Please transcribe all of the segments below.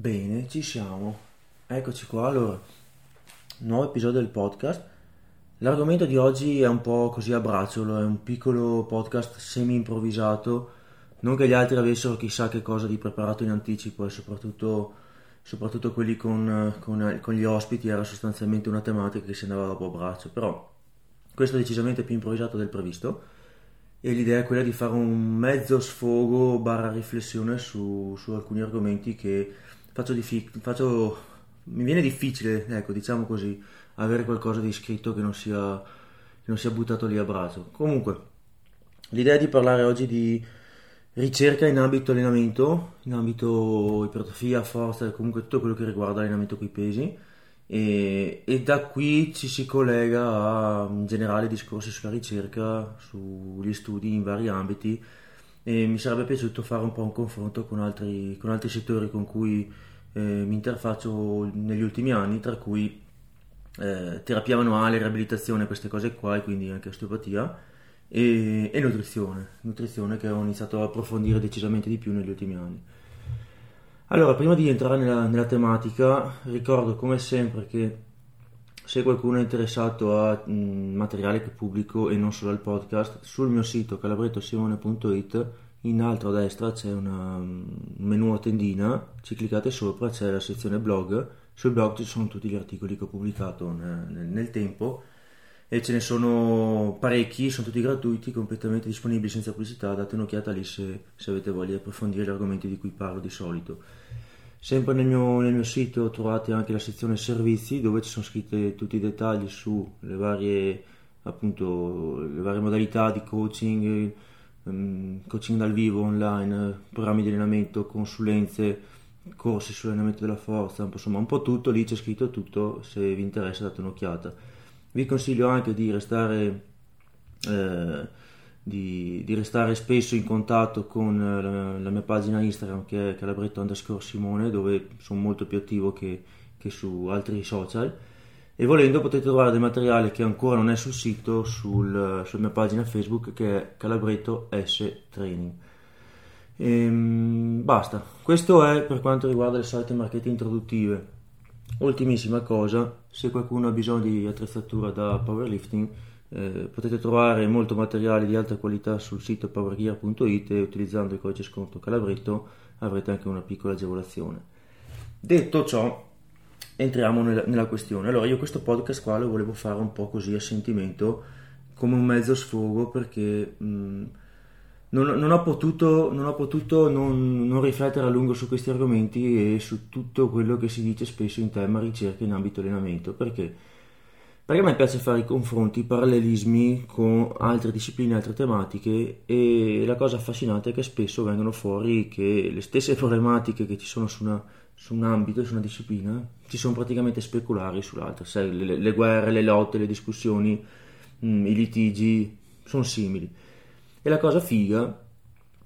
Bene, ci siamo. Eccoci qua. Allora, nuovo episodio del podcast. L'argomento di oggi è un po' così a bracciolo, è un piccolo podcast semi improvvisato. Non che gli altri avessero chissà che cosa di preparato in anticipo e soprattutto, soprattutto quelli con, con, con gli ospiti era sostanzialmente una tematica che si andava dopo a braccio. Però questo è decisamente più improvvisato del previsto e l'idea è quella di fare un mezzo sfogo barra riflessione su, su alcuni argomenti che faccio, diffi- faccio mi viene difficile, ecco, diciamo così, avere qualcosa di scritto che non sia, che non sia buttato lì a braccio. Comunque, l'idea di parlare oggi di ricerca in ambito allenamento, in ambito ipertrofia, forza comunque tutto quello che riguarda l'allenamento coi pesi e, e, da qui ci si collega a un generale discorsi sulla ricerca, sugli studi in vari ambiti e mi sarebbe piaciuto fare un po' un confronto con altri, con altri settori con cui eh, mi interfaccio negli ultimi anni, tra cui eh, terapia manuale, riabilitazione, queste cose qua, e quindi anche osteopatia, e, e nutrizione, nutrizione che ho iniziato a approfondire decisamente di più negli ultimi anni. Allora, prima di entrare nella, nella tematica, ricordo come sempre che se qualcuno è interessato a mh, materiale che pubblico e non solo al podcast, sul mio sito calabrettosimone.it in alto a destra c'è una, un menu a tendina, ci cliccate sopra, c'è la sezione blog, sul blog ci sono tutti gli articoli che ho pubblicato nel, nel, tempo e ce ne sono parecchi, sono tutti gratuiti, completamente disponibili senza pubblicità, date un'occhiata lì se, se avete voglia di approfondire gli argomenti di cui parlo di solito. Sempre nel mio, nel mio, sito trovate anche la sezione servizi dove ci sono scritte tutti i dettagli sulle varie, varie modalità di coaching, coaching dal vivo, online, programmi di allenamento, consulenze, corsi sull'allenamento della forza, insomma un po' tutto, lì c'è scritto tutto, se vi interessa date un'occhiata. Vi consiglio anche di restare... Eh, di, di, restare spesso in contatto con eh, la, la mia pagina Instagram che è calabretto underscore Simone dove sono molto più attivo che, che, su altri social e volendo potete trovare del materiale che ancora non è sul sito sul, sulla mia pagina Facebook che è calabretto S Training. Ehm, basta. Questo è per quanto riguarda le solite marchette introduttive. Ultimissima cosa se qualcuno ha bisogno di attrezzatura da powerlifting eh, potete trovare molto materiale di alta qualità sul sito powergear.it e utilizzando il codice sconto Calabretto avrete anche una piccola agevolazione. Detto ciò, entriamo nella, nella, questione. Allora, io questo podcast qua lo volevo fare un po' così a sentimento, come un mezzo sfogo, perché mh, non, non, ho potuto, non, ho potuto non, non, riflettere a lungo su questi argomenti e su tutto quello che si dice spesso in tema ricerca in ambito allenamento, perché perché a me piace fare i confronti, i parallelismi con altre discipline, altre tematiche e la cosa affascinante è che spesso vengono fuori che le stesse problematiche che ci sono su, una, su un ambito, su una disciplina, ci sono praticamente speculari sull'altra, le, le, guerre, le lotte, le discussioni, mh, mm, i litigi sono simili. E la cosa figa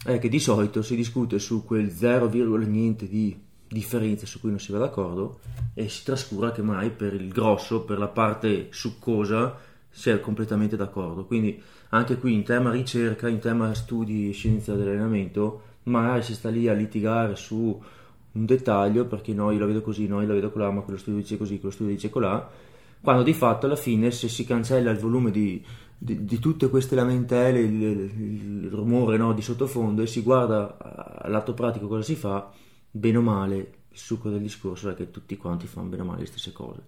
è che di solito si discute su quel 0, niente di differenze su cui non si va d'accordo e si trascura che mai per il grosso, per la parte succosa, si è completamente d'accordo. Quindi anche qui in tema ricerca, in tema studi e scienza dell'allenamento, magari si sta lì a litigare su un dettaglio perché no, io la vedo così, no, io la vedo colà, ma quello studio dice così, quello studio dice colà, quando di fatto alla fine se si cancella il volume di, di, di tutte queste lamentele, il, il, il rumore no, di sottofondo e si guarda all'atto pratico cosa si fa, bene o male il succo del discorso è che tutti quanti fanno bene o male le stesse cose.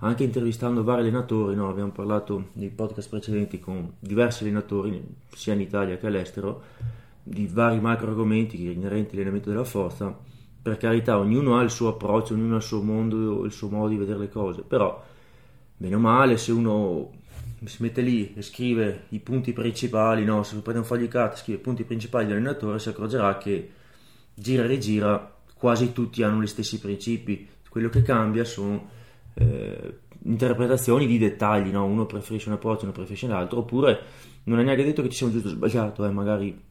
Anche intervistando vari allenatori, no? abbiamo parlato nei podcast precedenti con diversi allenatori, sia in Italia che all'estero, di vari macro argomenti inerenti all'allenamento della forza. Per carità, ognuno ha il suo approccio, ognuno ha il suo mondo, il suo modo di vedere le cose, però, bene o male, se uno si mette lì e scrive i punti principali, no? se prende un foglio di carta e scrive i punti principali dell'allenatore, si accorgerà che gira e rigira quasi tutti hanno gli stessi principi, quello che cambia sono eh, interpretazioni di dettagli, no? uno preferisce un approccio, uno preferisce l'altro, oppure non è neanche detto che ci sia un giusto o sbagliato, eh? magari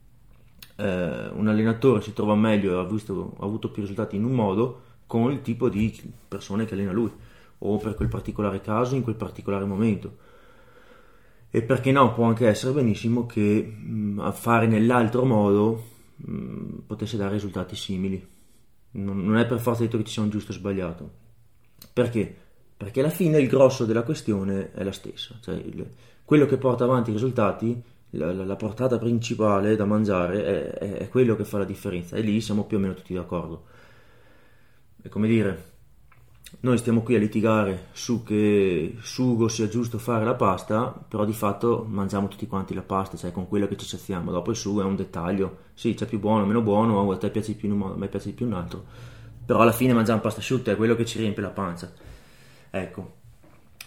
eh, un allenatore si trova meglio e ha, ha avuto più risultati in un modo con il tipo di persone che allena lui, o per quel particolare caso, in quel particolare momento. E perché no, può anche essere benissimo che mh, a fare nell'altro modo mh, potesse dare risultati simili non è per forza detto che ci sia un giusto o sbagliato. Perché? Perché alla fine il grosso della questione è la stessa, cioè il, quello che porta avanti i risultati, la, la, portata principale da mangiare è, è, è, quello che fa la differenza e lì siamo più o meno tutti d'accordo. È come dire, noi stiamo qui a litigare su che sugo sia giusto fare la pasta, però di fatto mangiamo tutti quanti la pasta, cioè con quella che ci saziamo. Dopo il sugo è un dettaglio, sì, c'è più buono, meno buono, a te piace più in un modo, a me piace più in un altro. Però alla fine mangiamo pasta asciutta, è quello che ci riempie la pancia. Ecco.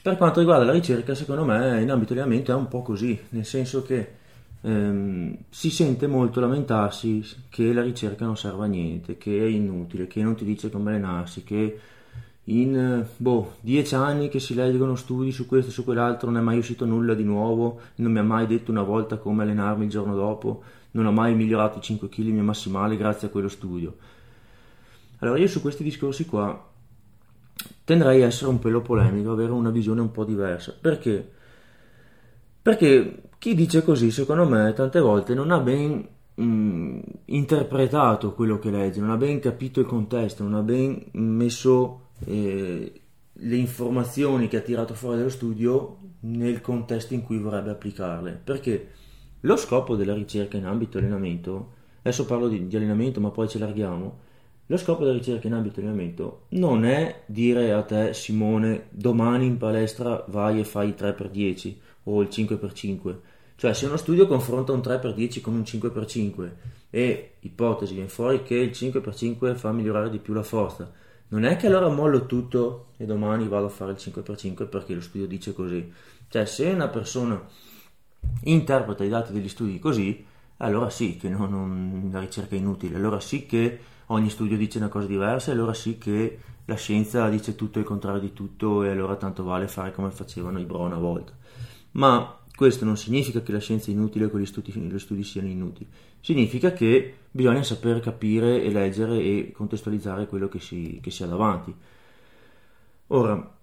Per quanto riguarda la ricerca, secondo me in ambito allenamento è un po' così, nel senso che ehm, si sente molto lamentarsi che la ricerca non serve a niente, che è inutile, che non ti dice come allenarsi, che in boh, dieci anni che si leggono studi su questo e su quell'altro non è mai uscito nulla di nuovo, non mi ha mai detto una volta come allenarmi il giorno dopo, non ho mai migliorato i 5 kg mio massimale grazie a quello studio. Allora io su questi discorsi qua tenderei a essere un pelo polemico, avere una visione un po' diversa. Perché? Perché chi dice così, secondo me, tante volte non ha ben mh, interpretato quello che legge, non ha ben capito il contesto, non ha ben messo eh, le informazioni che ha tirato fuori dallo studio nel contesto in cui vorrebbe applicarle. Perché lo scopo della ricerca in ambito allenamento, adesso parlo di, di allenamento ma poi ci allarghiamo, lo scopo della ricerca in ambito allenamento non è dire a te Simone domani in palestra vai e fai il 3x10 o il 5x5 cioè se uno studio confronta un 3x10 con un 5x5 e ipotesi viene fuori che il 5x5 fa migliorare di più la forza non è che allora mollo tutto e domani vado a fare il 5x5 perché lo studio dice così. Cioè, se una persona interpreta i dati degli studi così, allora sì che non, non, la ricerca è inutile, allora sì che ogni studio dice una cosa diversa, allora sì che la scienza dice tutto il contrario di tutto e allora tanto vale fare come facevano i Bro una volta. Ma questo non significa che la scienza è inutile o che gli studi, gli studi siano inutili, significa che bisogna saper capire e leggere e contestualizzare quello che si, che si ha davanti. Ora,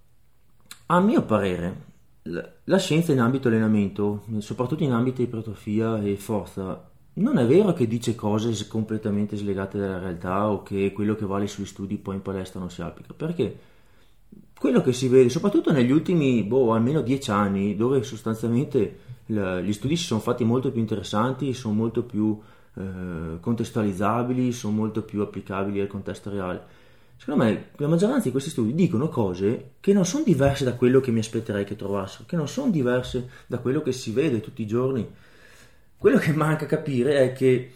a mio parere, la scienza in ambito allenamento, soprattutto in ambito ipertrofia e forza, non è vero che dice cose completamente slegate dalla realtà o che quello che vale sugli studi poi in palestra non si applica, perché quello che si vede, soprattutto negli ultimi, boh, almeno dieci anni, dove sostanzialmente gli studi si sono fatti molto più interessanti, sono molto più eh, contestualizzabili, sono molto più applicabili al contesto reale. Secondo me la maggioranza di questi studi dicono cose che non sono diverse da quello che mi aspetterei che trovassero, che non sono diverse da quello che si vede tutti i giorni. Quello che manca capire è che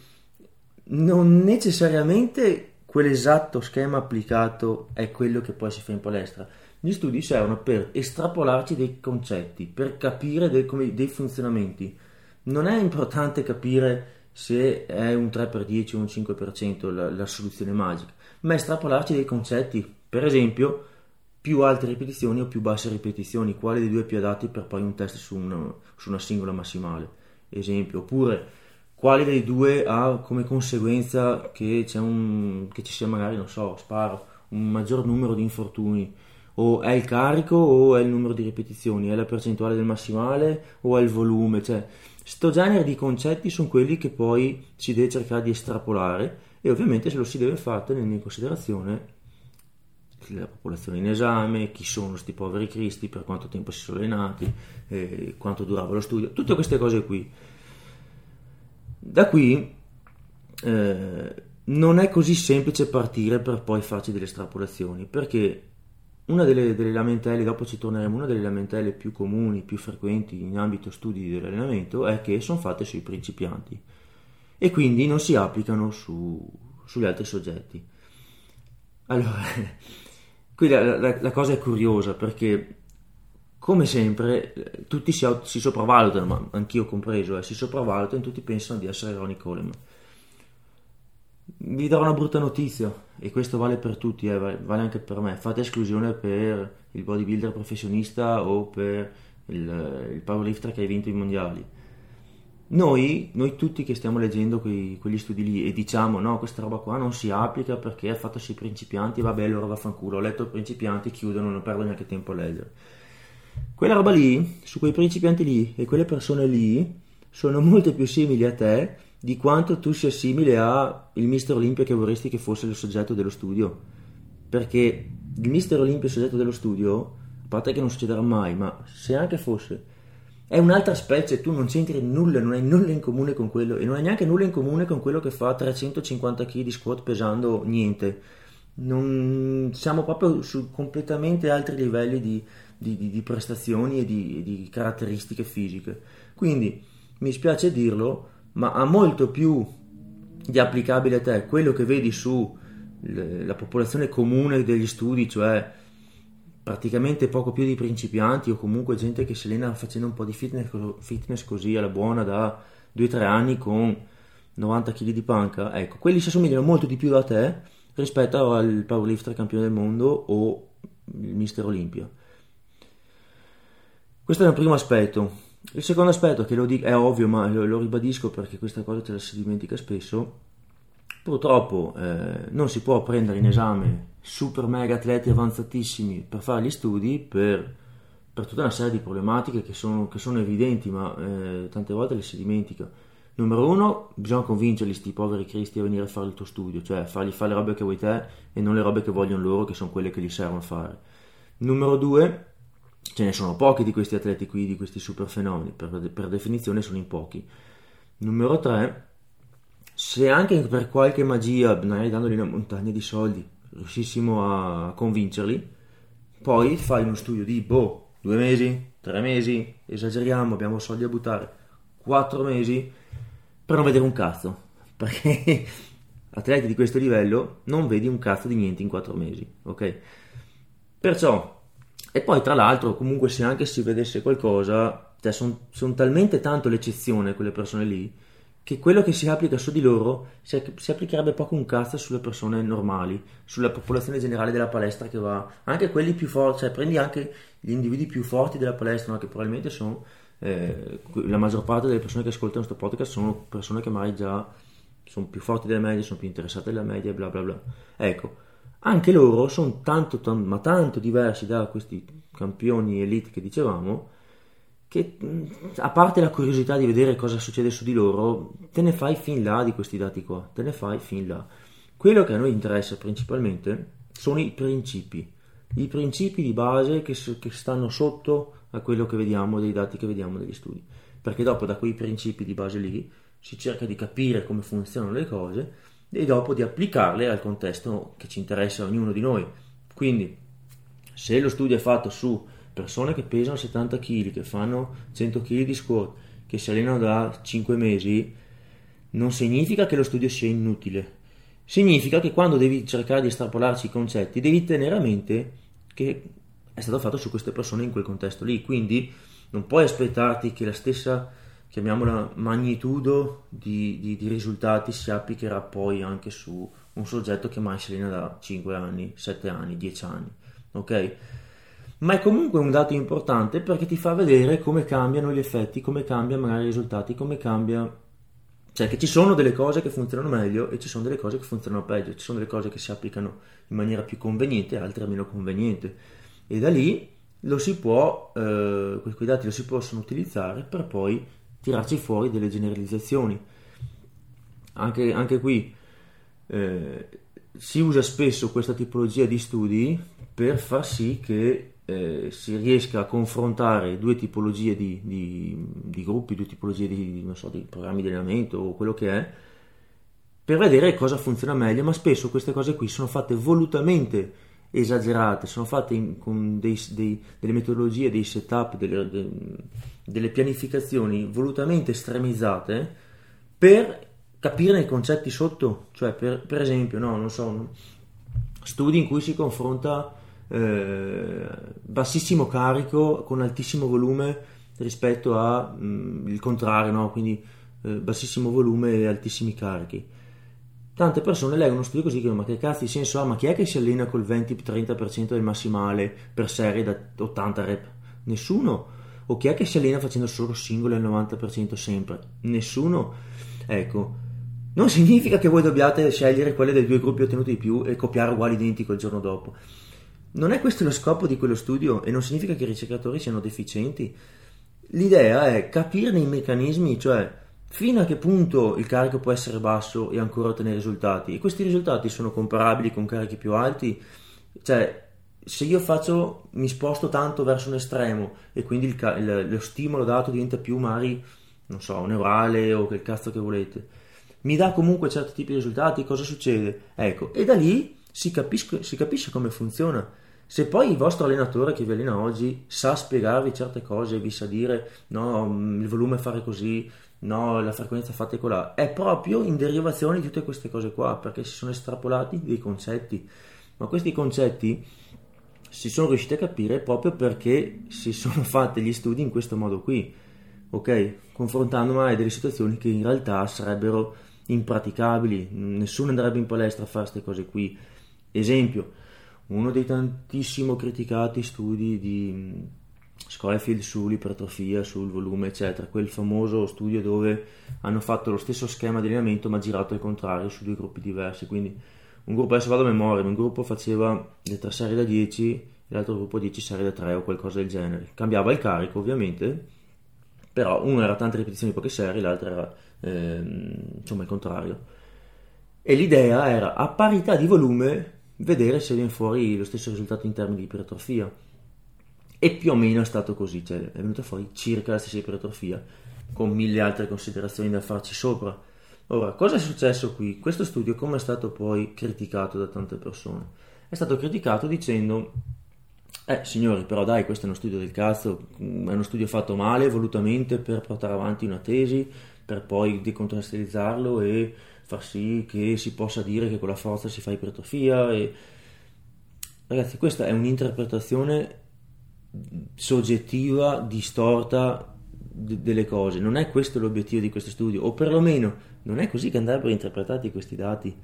non necessariamente quell'esatto schema applicato è quello che poi si fa in palestra gli studi servono per estrapolarci dei concetti, per capire dei, come, dei funzionamenti. Non è importante capire se è un 3x10 o un 5% la, la soluzione magica, ma estrapolarci dei concetti. Per esempio, più alte ripetizioni o più basse ripetizioni, quale dei due è più adatti per poi un test su una, su una singola massimale. Esempio, oppure quale dei due ha come conseguenza che, un, che ci sia magari, non so, sparo, un maggior numero di infortuni? O è il carico o è il numero di ripetizioni, è la percentuale del massimale o è il volume, cioè sto genere di concetti sono quelli che poi si deve cercare di estrapolare e ovviamente se lo si deve fare tenendo in considerazione la popolazione in esame, chi sono questi poveri cristi, per quanto tempo si sono allenati, eh, quanto durava lo studio, tutte queste cose qui. Da qui eh, non è così semplice partire per poi farci delle estrapolazioni, perché una delle, delle, lamentele, dopo ci torneremo, una delle lamentele più comuni, più frequenti in ambito studi dell'allenamento è che sono fatte sui principianti e quindi non si applicano su, sugli altri soggetti. Allora, qui la, la, la, cosa è curiosa perché, come sempre, tutti si, si sopravvalutano, ma anch'io compreso, eh, si sopravvalutano e tutti pensano di essere Ronnie Coleman vi darò una brutta notizia e questo vale per tutti, eh, vale anche per me. Fate esclusione per il bodybuilder professionista o per il, il powerlifter che ha vinto i mondiali. Noi, noi tutti che stiamo leggendo quei, quegli studi lì e diciamo no, questa roba qua non si applica perché è fatta sui principianti, vabbè allora vaffanculo, ho letto i principianti, chiudono, non perdo neanche tempo a leggere. Quella roba lì, su quei principianti lì e quelle persone lì sono molto più simili a te di quanto tu sia simile al Mister Olimpia che vorresti che fosse il soggetto dello studio. Perché il Mister Olimpia, il soggetto dello studio, a parte che non succederà mai, ma se anche fosse, è un'altra specie, tu non c'entri nulla, non hai nulla in comune con quello e non hai neanche nulla in comune con quello che fa 350 kg di squat pesando niente. Non, siamo proprio su completamente altri livelli di, di, di, di prestazioni e di, caratteristiche fisiche. Quindi mi spiace dirlo, ma ha molto più di applicabile a te quello che vedi sulla popolazione comune degli studi, cioè praticamente poco più di principianti o comunque gente che si allena facendo un po' di fitness, fitness così alla buona da 2-3 anni con 90 kg di panca, ecco, quelli si assomigliano molto di più a te rispetto al powerlifter campione del mondo o il Mister Olimpia. Questo è il primo aspetto. Il secondo aspetto, che dico, è ovvio, ma lo, lo, ribadisco perché questa cosa ce la si dimentica spesso, purtroppo eh, non si può prendere in esame super mega atleti avanzatissimi per fare gli studi per, per tutta una serie di problematiche che sono, che sono evidenti, ma eh, tante volte le si dimentica. Numero uno, bisogna convincerli, sti poveri cristi, a venire a fare il tuo studio, cioè fargli fare le robe che vuoi te e non le robe che vogliono loro, che sono quelle che gli servono a fare. Numero due, ce ne sono pochi di questi atleti qui, di questi super fenomeni, per, per definizione sono in pochi. Numero tre, se anche per qualche magia, magari dandogli una montagna di soldi, riuscissimo a convincerli, poi fai uno studio di boh, due mesi, tre mesi, esageriamo, abbiamo soldi a buttare, quattro mesi, per non vedere un cazzo, perché atleti di questo livello non vedi un cazzo di niente in quattro mesi, ok? Perciò, e poi tra l'altro comunque se anche si vedesse qualcosa, cioè sono son talmente tanto l'eccezione quelle persone lì, che quello che si applica su di loro si, si, applicherebbe poco un cazzo sulle persone normali, sulla popolazione generale della palestra che va, anche quelli più forti, cioè prendi anche gli individui più forti della palestra, no? che probabilmente sono, eh, la maggior parte delle persone che ascoltano questo podcast sono persone che magari già sono più forti della media, sono più interessate della media, bla bla bla. Ecco, anche loro sono tanto, tanto ma tanto diversi da questi campioni elite che dicevamo, che a parte la curiosità di vedere cosa succede su di loro, te ne fai fin là di questi dati qua, te ne fai fin là. Quello che a noi interessa principalmente sono i principi, i principi di base che, che stanno sotto a quello che vediamo, dei dati che vediamo degli studi, perché dopo da quei principi di base lì si cerca di capire come funzionano le cose e dopo di applicarle al contesto che ci interessa a ognuno di noi. Quindi, se lo studio è fatto su persone che pesano 70 kg, che fanno 100 kg di squat, che si allenano da 5 mesi, non significa che lo studio sia inutile. Significa che quando devi cercare di estrapolarci i concetti, devi tenere a mente che è stato fatto su queste persone in quel contesto lì. Quindi non puoi aspettarti che la stessa, chiamiamola, magnitudo di, di, di risultati si applicherà poi anche su un soggetto che mai si allena da 5 anni, 7 anni, 10 anni. Ok? Ma è comunque un dato importante perché ti fa vedere come cambiano gli effetti, come cambiano magari i risultati, come cambia... Cioè che ci sono delle cose che funzionano meglio e ci sono delle cose che funzionano peggio, ci sono delle cose che si applicano in maniera più conveniente, altre meno conveniente. E da lì lo si può, eh, quei dati lo si possono utilizzare per poi tirarci fuori delle generalizzazioni. Anche, anche qui eh, si usa spesso questa tipologia di studi per far sì che eh, si riesca a confrontare due tipologie di, di, di gruppi, due tipologie di, so, di, programmi di allenamento o quello che è, per vedere cosa funziona meglio, ma spesso queste cose qui sono fatte volutamente esagerate, sono fatte in, con dei, dei, delle metodologie, dei setup, delle, de, delle pianificazioni volutamente estremizzate per capire i concetti sotto, cioè per, per esempio, no, non so, studi in cui si confronta eh, bassissimo carico con altissimo volume rispetto al mm, contrario, no? quindi eh, bassissimo volume e altissimi carichi. Tante persone leggono uno studio così che ma che cazzo di senso ha? Ma chi è che si allena col 20-30% del massimale per serie da 80 rep? Nessuno. O chi è che si allena facendo solo singolo al 90% sempre? Nessuno. Ecco, non significa che voi dobbiate scegliere quelle dei due gruppi ottenuti di più e copiare uguale identico il giorno dopo. Non è questo lo scopo di quello studio e non significa che i ricercatori siano deficienti. L'idea è capirne i meccanismi, cioè fino a che punto il carico può essere basso e ancora ottenere risultati? E questi risultati sono comparabili con carichi più alti? Cioè, se io faccio, mi sposto tanto verso un estremo e quindi il, il, lo stimolo dato diventa più magari, non so, neurale o quel cazzo che volete, mi dà comunque certi tipi di risultati, cosa succede? Ecco, e da lì si, capisco, si capisce come funziona. Se poi il vostro allenatore che vi allena oggi sa spiegarvi certe cose, vi sa dire no, il volume fare così, no, la frequenza fatta colà, è proprio in derivazione di tutte queste cose qua, perché si sono estrapolati dei concetti. Ma questi concetti si sono riusciti a capire proprio perché si sono fatti gli studi in questo modo qui, ok? Confrontando magari delle situazioni che in realtà sarebbero impraticabili, nessuno andrebbe in palestra a fare queste cose qui. Esempio, uno dei tantissimo criticati studi di Schofield sull'ipertrofia, sul volume, eccetera, quel famoso studio dove hanno fatto lo stesso schema di allenamento ma girato al contrario su due gruppi diversi, quindi un gruppo, adesso vado a memoria, un gruppo faceva le tre serie da 10 l'altro gruppo 10 serie da 3 o qualcosa del genere. Cambiava il carico ovviamente, però uno era tante ripetizioni poche serie, l'altro era ehm, insomma il contrario. E l'idea era a parità di volume vedere se viene fuori lo stesso risultato in termini di ipertrofia. E più o meno è stato così, cioè è venuta fuori circa la stessa ipertrofia, con mille altre considerazioni da farci sopra. Ora, cosa è successo qui? Questo studio come è stato poi criticato da tante persone? È stato criticato dicendo eh, signori, però dai, questo è uno studio del cazzo, è uno studio fatto male, volutamente, per portare avanti una tesi, per poi decontestualizzarlo e far sì che si possa dire che con la forza si fa ipertrofia. E... Ragazzi, questa è un'interpretazione soggettiva, distorta d- delle cose. Non è questo l'obiettivo di questo studio, o perlomeno non è così che andrebbero interpretati questi dati.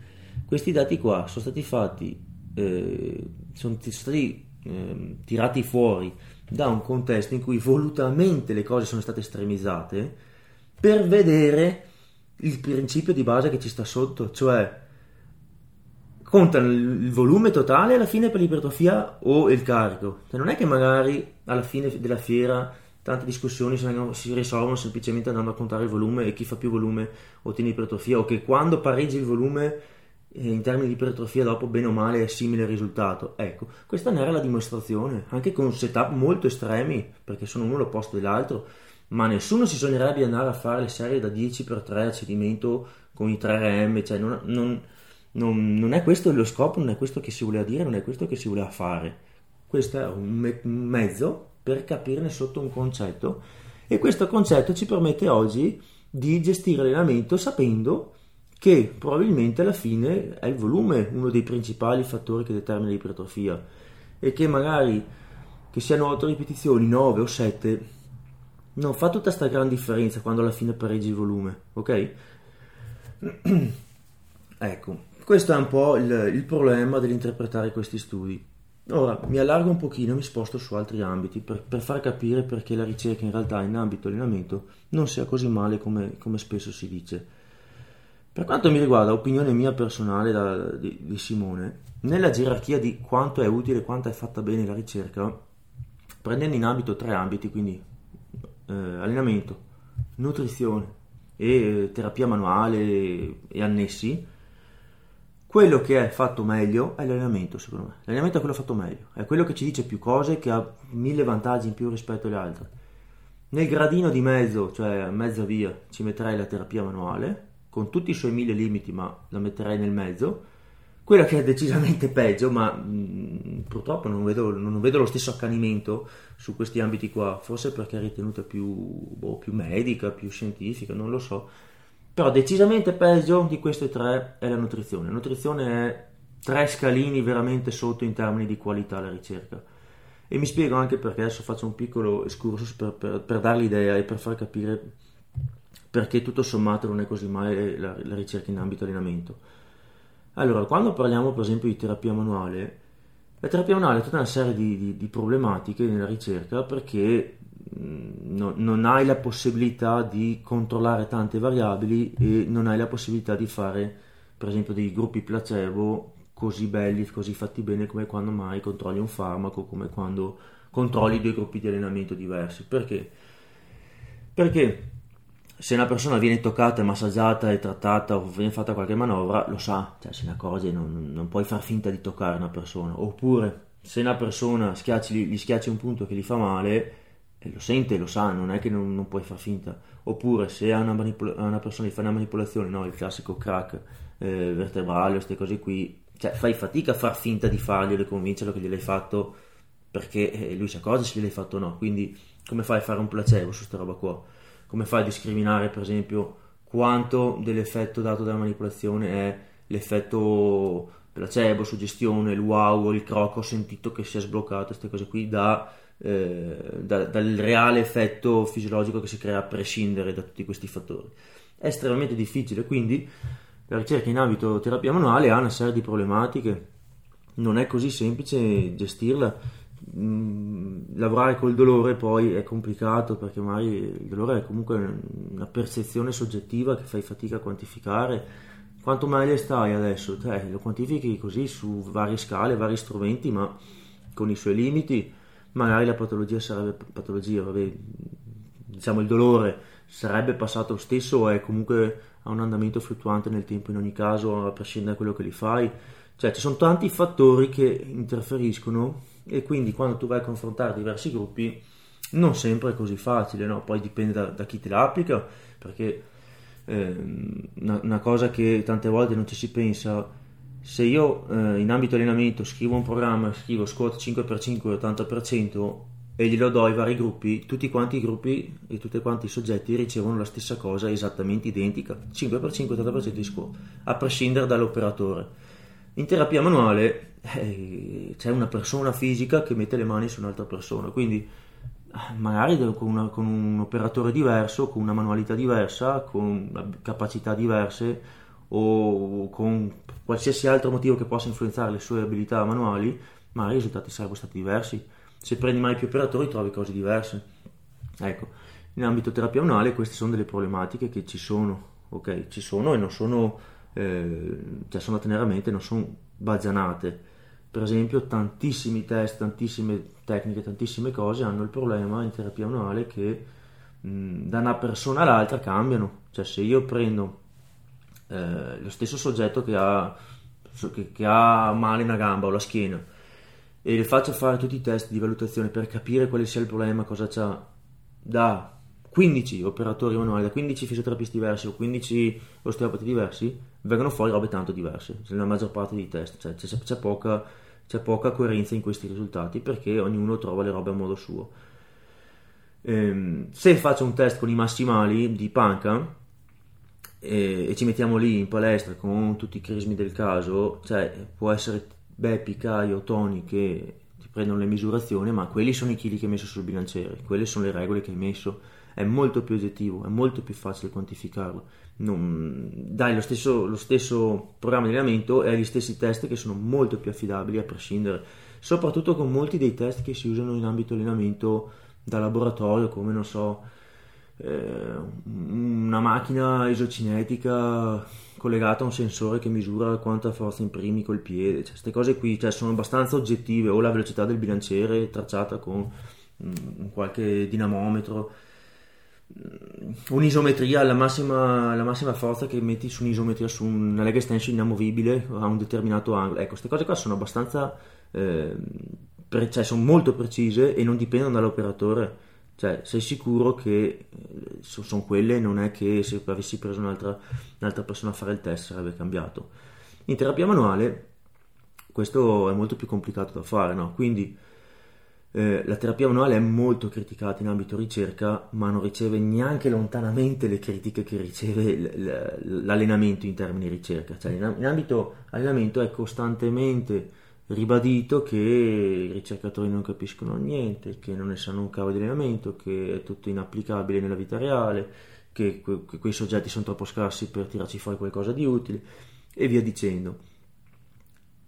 Questi dati qua sono stati fatti, eh, sono stati eh, tirati fuori da un contesto in cui volutamente le cose sono state estremizzate per vedere il principio di base che ci sta sotto, cioè contano il volume totale alla fine per l'ipertrofia o il carico. Cioè non è che magari alla fine della fiera tante discussioni si risolvono semplicemente andando a contare il volume e chi fa più volume ottiene ipertrofia o che quando pareggi il volume in termini di ipertrofia dopo bene o male è simile risultato. Ecco, questa ne era la dimostrazione, anche con setup molto estremi, perché sono uno l'opposto dell'altro, ma nessuno si sognerebbe di andare a fare le serie da 10x3 a cedimento con i 3RM, cioè non, non, non, non, è questo lo scopo, non è questo che si voleva dire, non è questo che si voleva fare. Questo è un, me- mezzo per capirne sotto un concetto e questo concetto ci permette oggi di gestire l'allenamento sapendo che probabilmente alla fine è il volume uno dei principali fattori che determina l'ipertrofia e che magari che siano 8 ripetizioni, 9 o 7 non fa tutta questa gran differenza quando alla fine pareggi il volume, ok? ecco, questo è un po' il, il problema dell'interpretare questi studi. Ora mi allargo un pochino e mi sposto su altri ambiti per, per, far capire perché la ricerca in realtà in ambito allenamento non sia così male come, come spesso si dice. Per quanto mi riguarda, opinione mia personale da, di, di, Simone, nella gerarchia di quanto è utile e quanto è fatta bene la ricerca, prendendo in ambito tre ambiti, quindi eh, allenamento, nutrizione e eh, terapia manuale e annessi, quello che è fatto meglio è l'allenamento, secondo me. L'allenamento è quello fatto meglio, è quello che ci dice più cose, che ha mille vantaggi in più rispetto alle altre. Nel gradino di mezzo, cioè mezza via, ci metterei la terapia manuale, con tutti i suoi mille limiti, ma la metterei nel mezzo. Quella che è decisamente peggio, ma mh, mm, purtroppo non vedo, non vedo, lo stesso accanimento su questi ambiti qua, forse perché è ritenuta più, boh, più medica, più scientifica, non lo so. Però decisamente peggio di queste tre è la nutrizione. La nutrizione è tre scalini veramente sotto in termini di qualità alla ricerca. E mi spiego anche perché adesso faccio un piccolo excursus per, per, per dare l'idea e per far capire perché tutto sommato non è così male la, la ricerca in ambito allenamento. Allora, quando parliamo per esempio di terapia manuale, la terapia manuale ha tutta una serie di, di, di problematiche nella ricerca perché mh, no, non hai la possibilità di controllare tante variabili e non hai la possibilità di fare per esempio dei gruppi placebo così belli, così fatti bene come quando mai controlli un farmaco, come quando controlli due gruppi di allenamento diversi. Perché? Perché se una persona viene toccata, massaggiata e trattata o viene fatta qualche manovra, lo sa, cioè se ne accorge, non, non puoi far finta di toccare una persona. Oppure se una persona schiacci, gli schiacci un punto che gli fa male, eh, lo sente, lo sa, non è che non, non puoi far finta. Oppure se a una, manipol- una, persona gli fai una manipolazione, no, il classico crack eh, vertebrale, queste cose qui, cioè fai fatica a far finta di farglielo e convincerlo che gliel'hai fatto perché eh, lui si accorge se gliel'hai fatto o no. Quindi come fai a fare un placebo su questa roba qua? Come fai a discriminare per esempio quanto dell'effetto dato dalla manipolazione è l'effetto placebo, suggestione, il wow, il croco, ho sentito che si è sbloccato, queste cose qui, da, eh, da, dal reale effetto fisiologico che si crea a prescindere da tutti questi fattori. È estremamente difficile, quindi la ricerca in ambito terapia manuale ha una serie di problematiche, non è così semplice gestirla. Lavorare col dolore poi è complicato perché magari il dolore è comunque una percezione soggettiva che fai fatica a quantificare quanto male stai adesso? Eh, lo quantifichi così su varie scale, vari strumenti, ma con i suoi limiti. Magari la patologia sarebbe patologia, vabbè, diciamo il dolore sarebbe passato lo stesso o è comunque a un andamento fluttuante nel tempo in ogni caso, a prescindere da quello che li fai. Cioè, ci sono tanti fattori che interferiscono e quindi quando tu vai a confrontare diversi gruppi non sempre è così facile, no? Poi dipende da, da chi te l'applica, perché Ehm, una, una, cosa che tante volte non ci si pensa se io eh, in ambito allenamento scrivo un programma scrivo squat 5x5 80% e glielo do ai vari gruppi tutti quanti i gruppi e tutti quanti i soggetti ricevono la stessa cosa esattamente identica 5x5 80% di squat a prescindere dall'operatore in terapia manuale eh, c'è una persona fisica che mette le mani su un'altra persona quindi magari con, una, con, un operatore diverso, con una manualità diversa, con capacità diverse o con qualsiasi altro motivo che possa influenzare le sue abilità manuali, magari i risultati sarebbero stati diversi. Se prendi mai più operatori trovi cose diverse. Ecco, in ambito terapia queste sono delle problematiche che ci sono, ok? Ci sono e non sono, eh, cioè sono da tenere a mente, non sono baggianate per esempio tantissimi test, tantissime tecniche, tantissime cose hanno il problema in terapia manuale che mh, da una persona all'altra cambiano. Cioè se io prendo eh, lo stesso soggetto che ha, che, che ha male una gamba o la schiena e le faccio fare tutti i test di valutazione per capire quale sia il problema, cosa c'ha, da 15 operatori manuali, da 15 fisioterapisti diversi o 15 osteopati diversi, vengono fuori robe tanto diverse, nella maggior parte dei test, cioè c'è, c'è poca c'è poca coerenza in questi risultati perché ognuno trova le robe a modo suo. Ehm, se faccio un test con i massimali di panca e, ci mettiamo lì in palestra con tutti i crismi del caso, cioè può essere Beppi, Caio, Tony che prendono le misurazioni, ma quelli sono i chili che hai messo sul bilanciere, quelle sono le regole che hai messo, è molto più oggettivo, è molto più facile quantificarlo. Non, dai lo stesso, lo stesso programma di allenamento e agli stessi test che sono molto più affidabili a prescindere, soprattutto con molti dei test che si usano in ambito allenamento da laboratorio, come non so, eh, una macchina isocinetica collegata a un sensore che misura quanta forza imprimi col piede, cioè, queste cose qui cioè, sono abbastanza oggettive, o la velocità del bilanciere tracciata con un qualche dinamometro un'isometria, la massima, la massima forza che metti su un'isometria su una leg extension inamovibile a un determinato angolo. Ecco, queste cose qua sono abbastanza, eh, pre- cioè sono molto precise e non dipendono dall'operatore. Cioè, sei sicuro che eh, sono quelle, non è che se avessi preso un'altra, un'altra persona a fare il test sarebbe cambiato. In terapia manuale questo è molto più complicato da fare, no? Quindi eh, la terapia manuale è molto criticata in ambito ricerca, ma non riceve neanche lontanamente le critiche che riceve l- l'allenamento in termini ricerca. Cioè, in ambito allenamento è costantemente ribadito che i ricercatori non capiscono niente, che non ne sanno un cavo di allenamento, che è tutto inapplicabile nella vita reale, che, que- che quei soggetti sono troppo scarsi per tirarci fuori qualcosa di utile e via dicendo.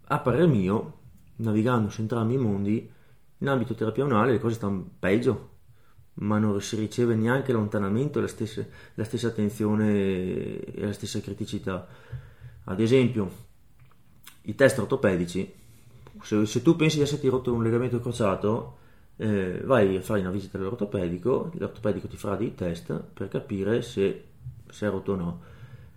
A parer mio, navigando su entrambi i mondi, in ambito terapia manuale le cose stanno peggio, ma non si riceve neanche lontanamente la stessa, la stessa attenzione e la stessa criticità. Ad esempio, i test ortopedici, se, se tu pensi di esserti rotto un legamento crociato, eh, vai a fare una visita all'ortopedico, l'ortopedico ti farà dei test per capire se, se è rotto o no.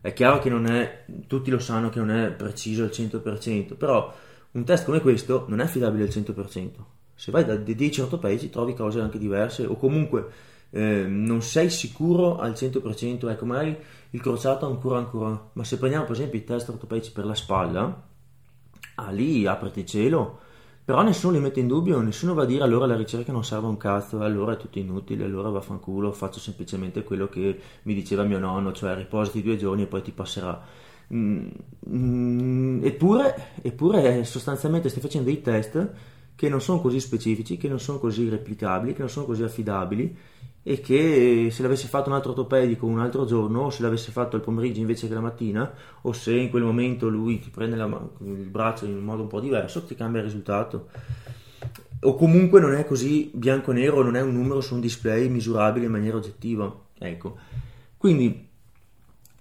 È chiaro che non è, tutti lo sanno che non è preciso al 100%, però un test come questo non è affidabile al 100%. Se vai da 10 ortopedici trovi cose anche diverse o comunque eh, non sei sicuro al 100%, ecco magari il crociato ancora ancora, ma se prendiamo per esempio i test ortopedici per la spalla, ah lì apriti cielo, però nessuno li mette in dubbio, nessuno va a dire allora la ricerca non serve un cazzo, allora è tutto inutile, allora vaffanculo, faccio semplicemente quello che mi diceva mio nonno, cioè riposati due giorni e poi ti passerà. Mm, mm, eppure, eppure sostanzialmente stai facendo dei test che non sono così specifici, che non sono così replicabili, che non sono così affidabili e che se l'avesse fatto un altro ortopedico un altro giorno o se l'avesse fatto al pomeriggio invece che la mattina o se in quel momento lui ti prende la, il braccio in un modo un po' diverso ti cambia il risultato. O comunque non è così bianco e nero non è un numero su un display misurabile in maniera oggettiva ecco. Quindi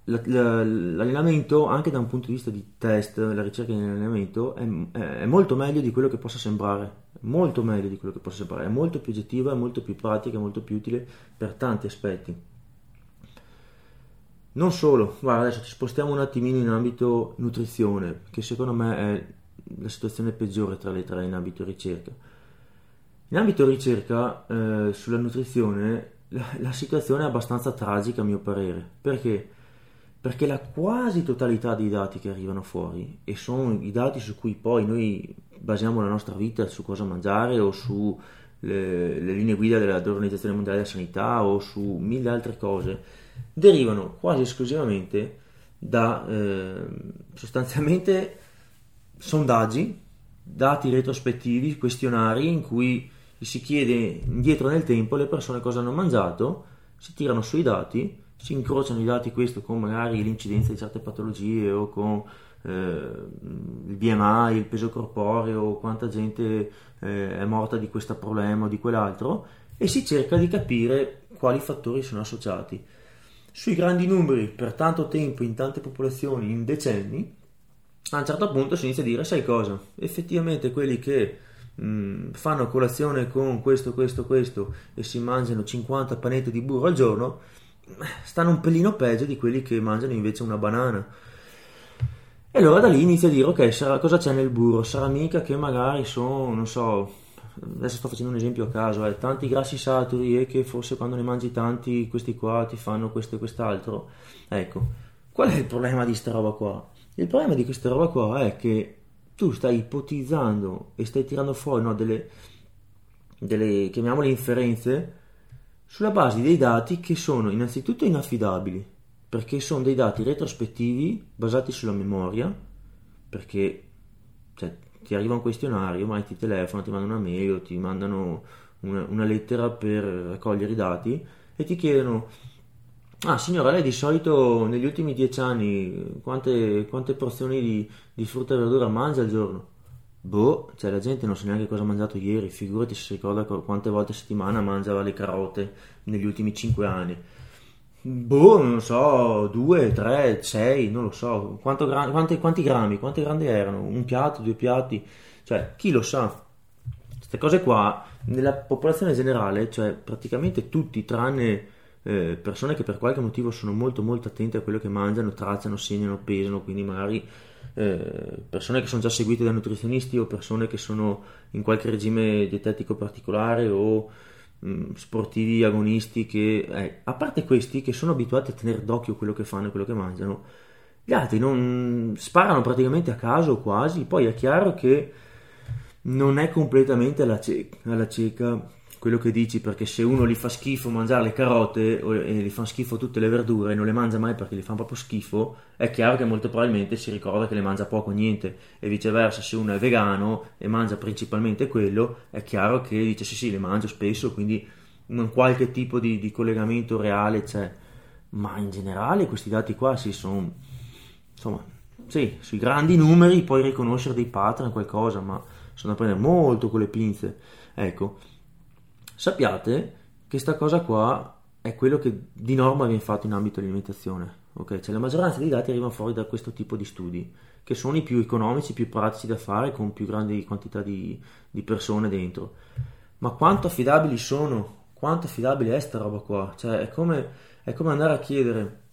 l'allenamento anche da un punto di vista di test la ricerca di allenamento è, è molto meglio di quello che possa sembrare molto meglio di quello che possa sembrare, è molto più oggettiva, è molto più pratica, è molto più utile per tanti aspetti. Non solo, guarda, adesso ci spostiamo un attimino in ambito nutrizione, che secondo me è la situazione peggiore tra le tre in ambito ricerca. In ambito ricerca eh, sulla nutrizione la, la, situazione è abbastanza tragica a mio parere, perché? Perché la quasi totalità dei dati che arrivano fuori, e sono i dati su cui poi noi basiamo la nostra vita su cosa mangiare o su le, le linee guida dell'Organizzazione Mondiale della Sanità o su mille altre cose, derivano quasi esclusivamente da eh, sostanzialmente sondaggi, dati retrospettivi, questionari in cui si chiede indietro nel tempo le persone cosa hanno mangiato, si tirano sui dati, si incrociano i dati questo con magari l'incidenza di certe patologie o con eh, il BMI, il peso corporeo, quanta gente eh, è morta di questo problema o di quell'altro e si cerca di capire quali fattori sono associati. Sui grandi numeri, per tanto tempo, in tante popolazioni, in decenni, a un certo punto si inizia a dire, sai cosa, effettivamente quelli che mh, fanno colazione con questo, questo, questo e si mangiano 50 panette di burro al giorno, stanno un pelino peggio di quelli che mangiano invece una banana e allora da lì inizia a dire, ok, sarà, cosa c'è nel burro? Sarà mica che magari sono, non so, adesso sto facendo un esempio a caso, eh, tanti grassi saturi e che forse quando ne mangi tanti questi qua ti fanno questo e quest'altro. Ecco, qual è il problema di questa roba qua? Il problema di questa roba qua è che tu stai ipotizzando e stai tirando fuori no, delle, delle, chiamiamole inferenze, sulla base dei dati che sono innanzitutto inaffidabili perché sono dei dati retrospettivi basati sulla memoria, perché cioè, ti arriva un questionario, mai ti telefonano, ti mandano una mail o ti mandano una, una, lettera per raccogliere i dati e ti chiedono, ah signora, lei di solito negli ultimi dieci anni quante, quante porzioni di, di frutta e verdura mangia al giorno? Boh, cioè la gente non sa neanche cosa ha mangiato ieri, figurati se si ricorda quante volte a settimana mangiava le carote negli ultimi cinque anni. Boh, non lo so, 2, 3, 6, non lo so, gra- quanti, quanti grammi, quanti grandi erano? Un piatto, due piatti, cioè chi lo sa? Queste cose qua, nella popolazione generale, cioè praticamente tutti, tranne eh, persone che per qualche motivo sono molto molto attente a quello che mangiano, tracciano, segnano, pesano, quindi magari eh, persone che sono già seguite da nutrizionisti o persone che sono in qualche regime dietetico particolare o Mm, sportivi agonisti che, eh, a parte questi che sono abituati a tenere d'occhio quello che fanno e quello che mangiano, gli altri non sparano praticamente a caso quasi, poi è chiaro che non è completamente alla cieca, alla cieca quello che dici perché se uno gli fa schifo mangiare le carote e gli fa schifo tutte le verdure e non le mangia mai perché gli fanno proprio schifo, è chiaro che molto probabilmente si ricorda che le mangia poco o niente. E viceversa se uno è vegano e mangia principalmente quello, è chiaro che dice sì sì le mangio spesso, quindi un qualche tipo di, di collegamento reale c'è, ma in generale questi dati qua si sono, insomma, sì, sui grandi numeri puoi riconoscere dei pattern, qualcosa, ma sono da prendere molto con le pinze, ecco sappiate che sta cosa qua è quello che di norma viene fatto in ambito alimentazione. Okay? Cioè la maggioranza dei dati arrivano fuori da questo tipo di studi, che sono i più economici, più pratici da fare, con più grandi quantità di, di persone dentro. ma quanto affidabili sono? Quanto affidabile è sta roba qua? Cioè, è come, è come andare a chiedere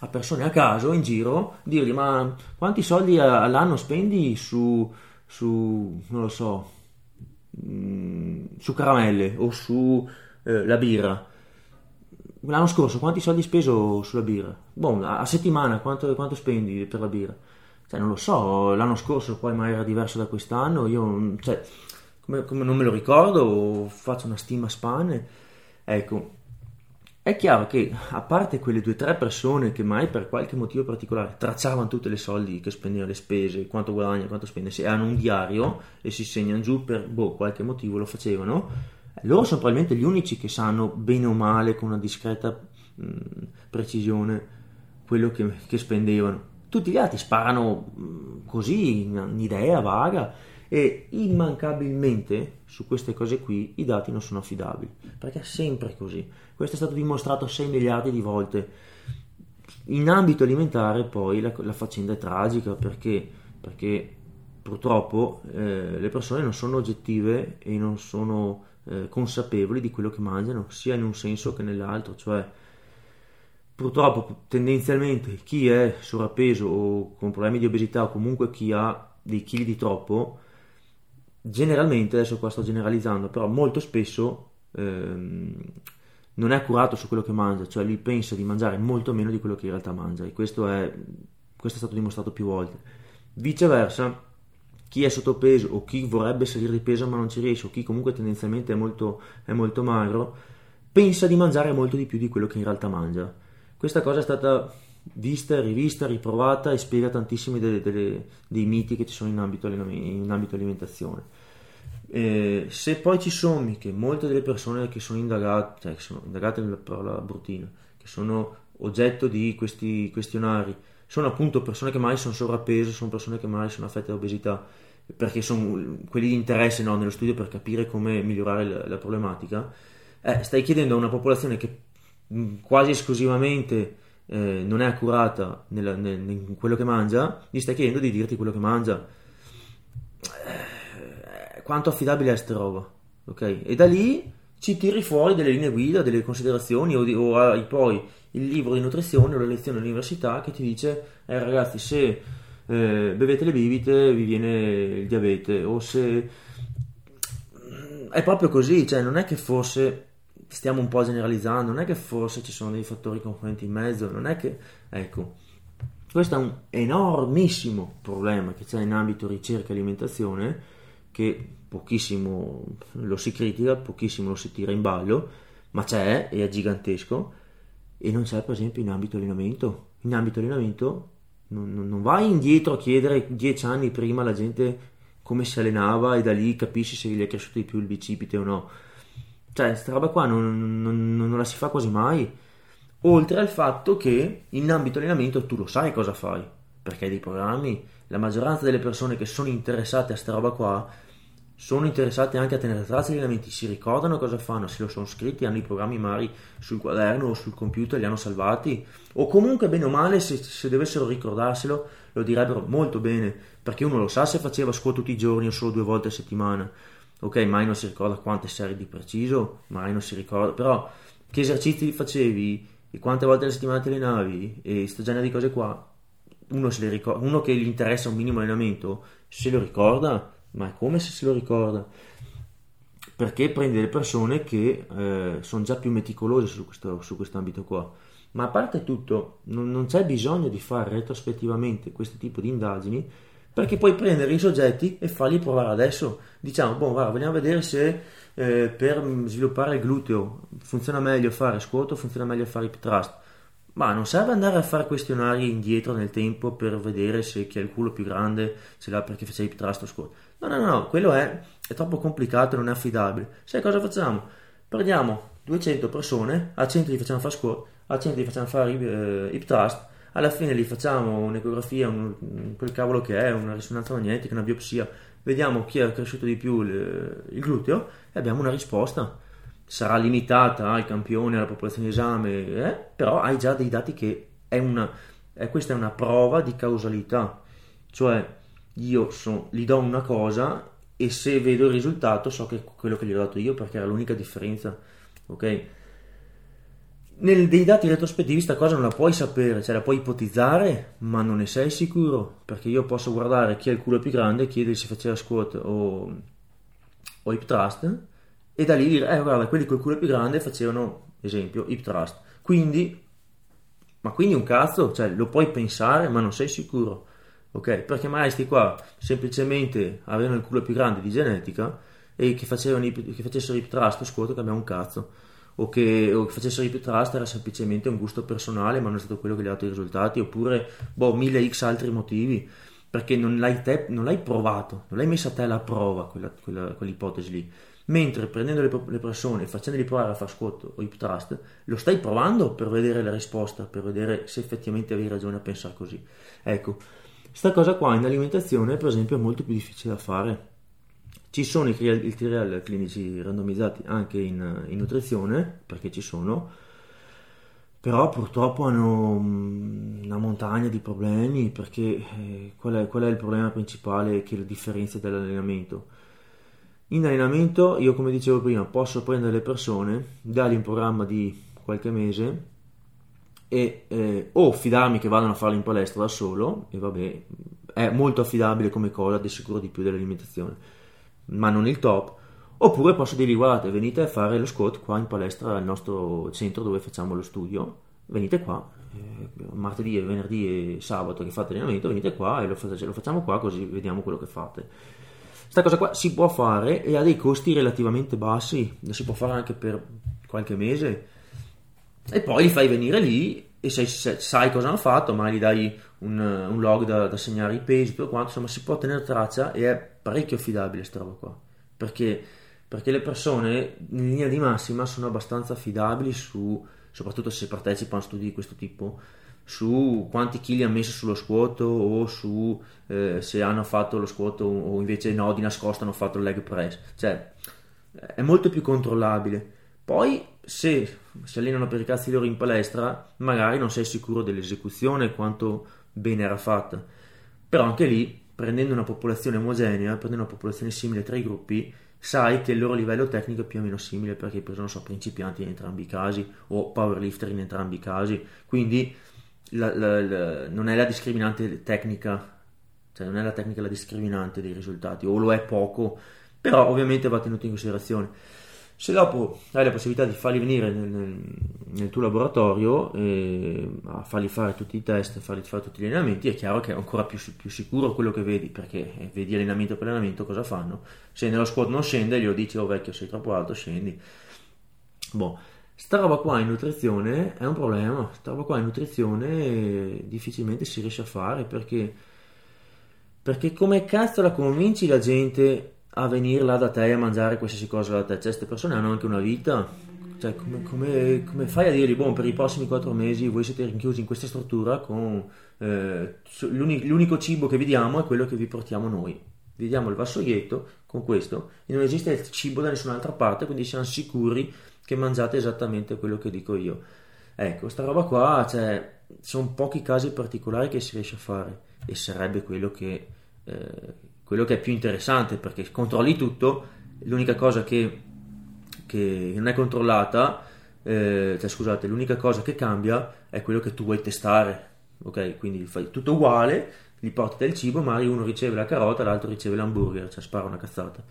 a persone a caso in giro, dirgli ma quanti soldi all'anno spendi su, su non lo so, mm, su caramelle o su eh, birra? L'anno scorso quanti soldi hai speso sulla birra? Boh, a, settimana quanto, quanto, spendi per la birra? Cioè, non lo so, l'anno scorso poi magari era diverso da quest'anno, io cioè, come, come non me lo ricordo, faccio una stima a spanne. Ecco, è chiaro che a parte quelle due o tre persone che mai per qualche motivo particolare tracciavano tutte le soldi che spendevano, le spese, quanto guadagna, quanto spende, se hanno un diario e si segnano giù per boh, qualche motivo lo facevano, loro sono probabilmente gli unici che sanno bene o male con una discreta mh, precisione quello che, che, spendevano. Tutti gli altri sparano mh, così, in un'idea vaga e immancabilmente su queste cose qui i dati non sono affidabili, perché è sempre così. Questo è stato dimostrato 6 miliardi di volte. In ambito alimentare poi la, la faccenda è tragica perché, perché purtroppo eh, le persone non sono oggettive e non sono eh, consapevoli di quello che mangiano, sia in un senso che nell'altro, cioè purtroppo tendenzialmente chi è sovrappeso o con problemi di obesità o comunque chi ha dei chili di troppo, generalmente, adesso qua sto generalizzando, però molto spesso ehm, non è accurato su quello che mangia, cioè lui pensa di mangiare molto meno di quello che in realtà mangia e questo è, questo è stato dimostrato più volte. Viceversa, chi è sottopeso o chi vorrebbe salire di peso ma non ci riesce o chi comunque tendenzialmente è molto, è molto magro, pensa di mangiare molto di più di quello che in realtà mangia. Questa cosa è stata vista, rivista, riprovata e spiega tantissimi delle, delle, dei miti che ci sono in ambito, in ambito alimentazione. Eh, se poi ci sommi che molte delle persone che sono indagate, cioè che sono indagate nella parola bruttina, che sono oggetto di questi questionari, sono appunto persone che mai sono sovrappeso, sono persone che mai sono affette da obesità, perché sono quelli di interesse no, nello studio per capire come migliorare la, la problematica, eh, stai chiedendo a una popolazione che quasi esclusivamente eh, non è accurata nella, nel, in quello che mangia, gli stai chiedendo di dirti quello che mangia. Eh, quanto affidabile è sta roba? Ok? E da lì ci tiri fuori delle linee guida, delle considerazioni o, di, o hai poi il libro di nutrizione o la lezione all'università che ti dice eh, ragazzi se eh, bevete le bibite vi viene il diabete o se mm, è proprio così, cioè non è che forse stiamo un po' generalizzando, non è che forse ci sono dei fattori componenti in mezzo, non è che ecco questo è un enormissimo problema che c'è in ambito ricerca e alimentazione che pochissimo lo si critica, pochissimo lo si tira in ballo, ma c'è e è gigantesco e non c'è per esempio in ambito allenamento. In ambito allenamento non, non, vai indietro a chiedere dieci anni prima alla gente come si allenava e da lì capisci se gli è cresciuto di più il bicipite o no. Cioè, questa roba qua non, non, non, la si fa quasi mai. Oltre al fatto che in ambito allenamento tu lo sai cosa fai, perché dei programmi, la maggioranza delle persone che sono interessate a questa roba qua sono interessati anche a tenere traccia degli allenamenti, si ricordano cosa fanno, se lo sono scritti, hanno i programmi magari sul quaderno o sul computer, li hanno salvati, o comunque bene o male se, se dovessero ricordarselo lo direbbero molto bene, perché uno lo sa se faceva squat tutti i giorni o solo due volte a settimana, ok, mai non si ricorda quante serie di preciso, mai non si ricorda, però che esercizi facevi e quante volte alla settimana ti allenavi e sto genere di cose qua, uno, ricorda, uno che gli interessa un minimo allenamento, se lo ricorda ma è come se se lo ricorda. Perché prende le persone che eh, sono già più meticolose su questo, su questo ambito qua. Ma a parte tutto, non, non c'è bisogno di fare retrospettivamente questo tipo di indagini perché puoi prendere i soggetti e farli provare adesso. Diciamo, boh, guarda, vogliamo vedere se eh, per sviluppare il gluteo funziona meglio fare squat o funziona meglio fare hip thrust. Ma non serve andare a fare questionari indietro nel tempo per vedere se chi ha il culo più grande ce l'ha perché faceva hip thrust o squat. No, no, no, quello è, è troppo complicato, non è affidabile. Sai cosa facciamo? Prendiamo 200 persone, a 100 gli facciamo fare squat, a 100 gli facciamo fare eh, hip thrust, alla fine gli facciamo un'ecografia, un, quel cavolo che è, una risonanza magnetica, una biopsia, vediamo chi ha cresciuto di più il, il gluteo e abbiamo una risposta. Sarà limitata al campione, alla popolazione di esame, eh? però hai già dei dati che è una, eh, questa è una prova di causalità, cioè io so, gli do una cosa e se vedo il risultato so che è quello che gli ho dato io perché era l'unica differenza, ok? Nel, dei dati retrospettivi questa cosa non la puoi sapere, cioè la puoi ipotizzare, ma non ne sei sicuro, perché io posso guardare chi ha il culo più grande, chiedere se faceva squat o, o hip thrust, e da lì dire, eh guarda, quelli col culo più grande facevano, esempio, hip thrust. Quindi, ma quindi un cazzo, cioè lo puoi pensare, ma non sei sicuro, ok? Perché magari sti qua semplicemente avevano il culo più grande di genetica e che, facevano, che facessero hip thrust o squat che abbiamo un cazzo o che, o che facessero più trust era semplicemente un gusto personale ma non è stato quello che gli ha dato i risultati oppure boh, mille x altri motivi perché non l'hai, te, non l'hai provato non l'hai messa a te alla prova quella, quella, quell'ipotesi lì. Mentre prendendo le, le persone e facendoli provare a fare squat o hip trust lo stai provando per vedere la risposta per vedere se effettivamente avevi ragione a pensare così. Ecco questa cosa qua in alimentazione per esempio è molto più difficile da fare ci sono i, i trial clinici randomizzati anche in, in, nutrizione, perché ci sono, però purtroppo hanno mm, una montagna di problemi, perché eh, qual, è, qual, è, il problema principale che lo differenzia dall'allenamento? In allenamento, io come dicevo prima, posso prendere le persone, dargli un programma di qualche mese e eh, o fidarmi che vadano a farlo in palestra da solo, e vabbè, è molto affidabile come cosa, di sicuro di più dell'alimentazione ma non il top, oppure posso dirgli guardate venite a fare lo squat qua in palestra al nostro centro dove facciamo lo studio, venite qua, eh, martedì e venerdì e sabato che fate allenamento, venite qua e lo, facciamo qua così vediamo quello che fate. Questa cosa qua si può fare e ha dei costi relativamente bassi, lo si può fare anche per qualche mese e poi li fai venire lì e sai, sai cosa hanno fatto, magari gli dai un, un log da, da, segnare i pesi, tutto quanto, insomma si può tenere traccia e è parecchio affidabile questa roba qua, perché, perché le persone in linea di massima sono abbastanza affidabili su, soprattutto se partecipano a studi di questo tipo, su quanti chili hanno messo sullo squat o su eh, se hanno fatto lo squat o invece no, di nascosto hanno fatto il leg press, cioè è molto più controllabile. Poi se si allenano per i cazzi loro in palestra, magari non sei sicuro dell'esecuzione, quanto bene era fatta. Però anche lì, prendendo una popolazione omogenea, prendendo una popolazione simile tra i gruppi, sai che il loro livello tecnico è più o meno simile perché hai preso, non so, principianti in entrambi i casi o powerlifter in entrambi i casi. Quindi la, la, la, non è la discriminante tecnica, cioè non è la tecnica la discriminante dei risultati, o lo è poco, però ovviamente va tenuto in considerazione. Se dopo hai la possibilità di farli venire nel, nel, nel tuo laboratorio, eh, a fargli fare tutti i test, a fargli fare tutti gli allenamenti, è chiaro che è ancora più, più sicuro quello che vedi, perché eh, vedi allenamento per allenamento cosa fanno. Se nello squat non scende, glielo dici, oh vecchio, sei troppo alto, scendi. Boh, sta roba qua in nutrizione è un problema, sta roba qua in nutrizione difficilmente si riesce a fare, perché, perché come cazzo la convinci la gente a venire là da te a mangiare qualsiasi cosa da te. Cioè, queste persone hanno anche una vita. Cioè, come, come, come fai a dirgli, boh, per i prossimi quattro mesi voi siete rinchiusi in questa struttura con eh, l'unico, l'unico cibo che vi diamo è quello che vi portiamo noi. Vi diamo il vassoietto con questo e non esiste il cibo da nessun'altra parte, quindi siamo sicuri che mangiate esattamente quello che dico io. Ecco, sta roba qua, cioè, sono pochi casi particolari che si riesce a fare e sarebbe quello che... Eh, quello che è più interessante perché controlli tutto, l'unica cosa che, che non è controllata, eh, cioè scusate, l'unica cosa che cambia è quello che tu vuoi testare, ok? Quindi fai tutto uguale, gli porti del cibo, magari uno riceve la carota, l'altro riceve l'hamburger, cioè spara una cazzata.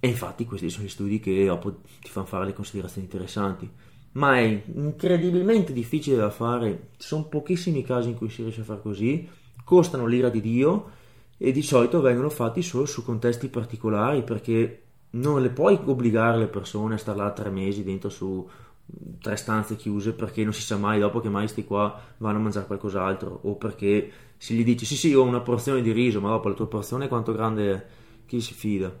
E infatti questi sono gli studi che dopo ti fanno fare le considerazioni interessanti. Ma è incredibilmente difficile da fare, ci sono pochissimi casi in cui si riesce a fare così, costano l'ira di Dio e di solito vengono fatti solo su contesti particolari perché non le puoi obbligare le persone a stare là tre mesi dentro su tre stanze chiuse perché non si sa mai dopo che mai sti qua vanno a mangiare qualcos'altro o perché si gli dice sì sì ho una porzione di riso ma dopo la tua porzione quanto grande è? Chi si fida.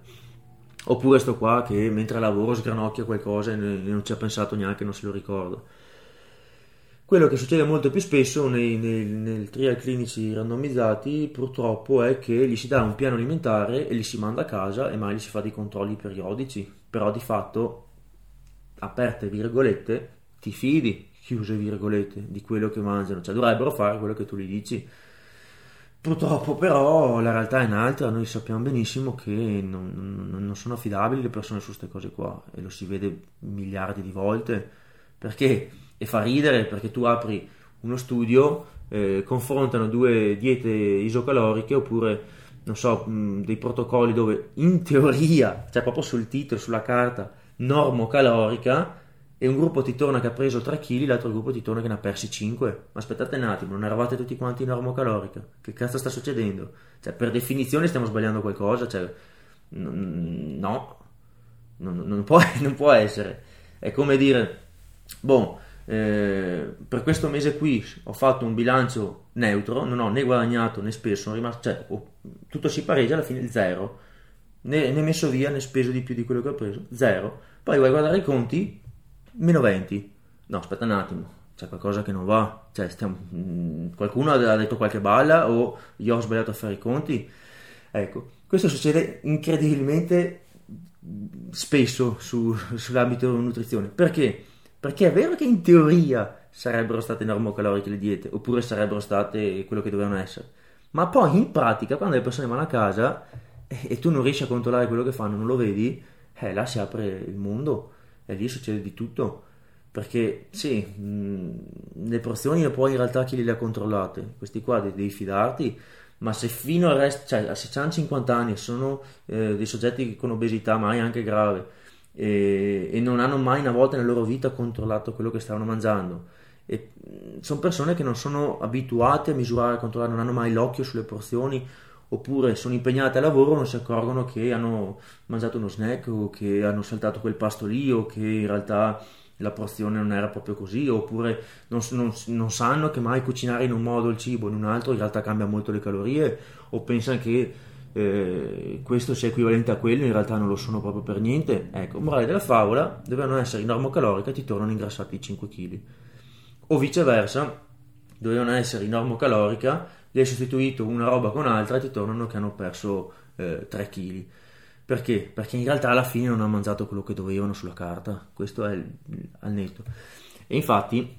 Oppure sto qua che mentre lavoro sgranocchia qualcosa e non ci ha pensato neanche non se lo ricorda quello che succede molto più spesso nei, nei, nei trial clinici randomizzati purtroppo è che gli si dà un piano alimentare e li si manda a casa e mai gli si fa dei controlli periodici, però di fatto, aperte virgolette, ti fidi, chiuse virgolette, di quello che mangiano, cioè dovrebbero fare quello che tu gli dici. Purtroppo però la realtà è un'altra, noi sappiamo benissimo che non, non, sono affidabili le persone su queste cose qua. E lo si vede miliardi di volte. Perché e fa ridere perché tu apri uno studio, eh, confrontano due diete isocaloriche oppure non so, mh, dei protocolli dove in teoria, cioè proprio sul titolo, sulla carta, normocalorica e un gruppo ti torna che ha preso 3 kg, l'altro gruppo ti torna che ne ha persi 5. Ma aspettate un attimo, non eravate tutti quanti normocalorica? Che cazzo sta succedendo? Cioè, per definizione stiamo sbagliando qualcosa? Cioè, no, non, non, può, non può essere. È come dire, boh, eh, per questo mese qui ho fatto un bilancio neutro, non ho né guadagnato né speso, sono rimasto, cioè, oh, tutto si pareggia alla fine zero, né, né, messo via né speso di più di quello che ho preso, zero. Poi vai a guardare i conti, meno 20. No, aspetta un attimo, c'è qualcosa che non va, cioè, stiamo, mh, mm, qualcuno ha detto qualche balla o io ho sbagliato a fare i conti. Ecco, questo succede incredibilmente spesso su, sull'ambito nutrizione. Perché? Perché è vero che in teoria sarebbero state normocaloriche le diete, oppure sarebbero state quello che dovevano essere, ma poi in pratica quando le persone vanno a casa e, e tu non riesci a controllare quello che fanno, non lo vedi, eh, là si apre il mondo e lì succede di tutto. Perché sì, mh, le porzioni poi in realtà chi le ha controllate? Questi qua devi fidarti, ma se fino al resto, cioè se hanno 50 anni sono eh, dei soggetti con obesità, mai anche grave, e, e, non hanno mai una volta nella loro vita controllato quello che stavano mangiando. E sono persone che non sono abituate a misurare, a controllare, non hanno mai l'occhio sulle porzioni oppure sono impegnate a lavoro non si accorgono che hanno mangiato uno snack o che hanno saltato quel pasto lì o che in realtà la porzione non era proprio così oppure non, non, non sanno che mai cucinare in un modo il cibo in un altro in realtà cambia molto le calorie o pensano che eh, questo sia equivalente a quello, in realtà non lo sono proprio per niente. Ecco, morale della favola, dovevano essere in normocalorica e ti tornano ingrassati 5 kg. O viceversa, dovevano essere in normocalorica, gli hai sostituito una roba con altra e ti tornano che hanno perso eh, 3 kg. Perché? Perché in realtà alla fine non hanno mangiato quello che dovevano sulla carta, questo è il, al netto. E infatti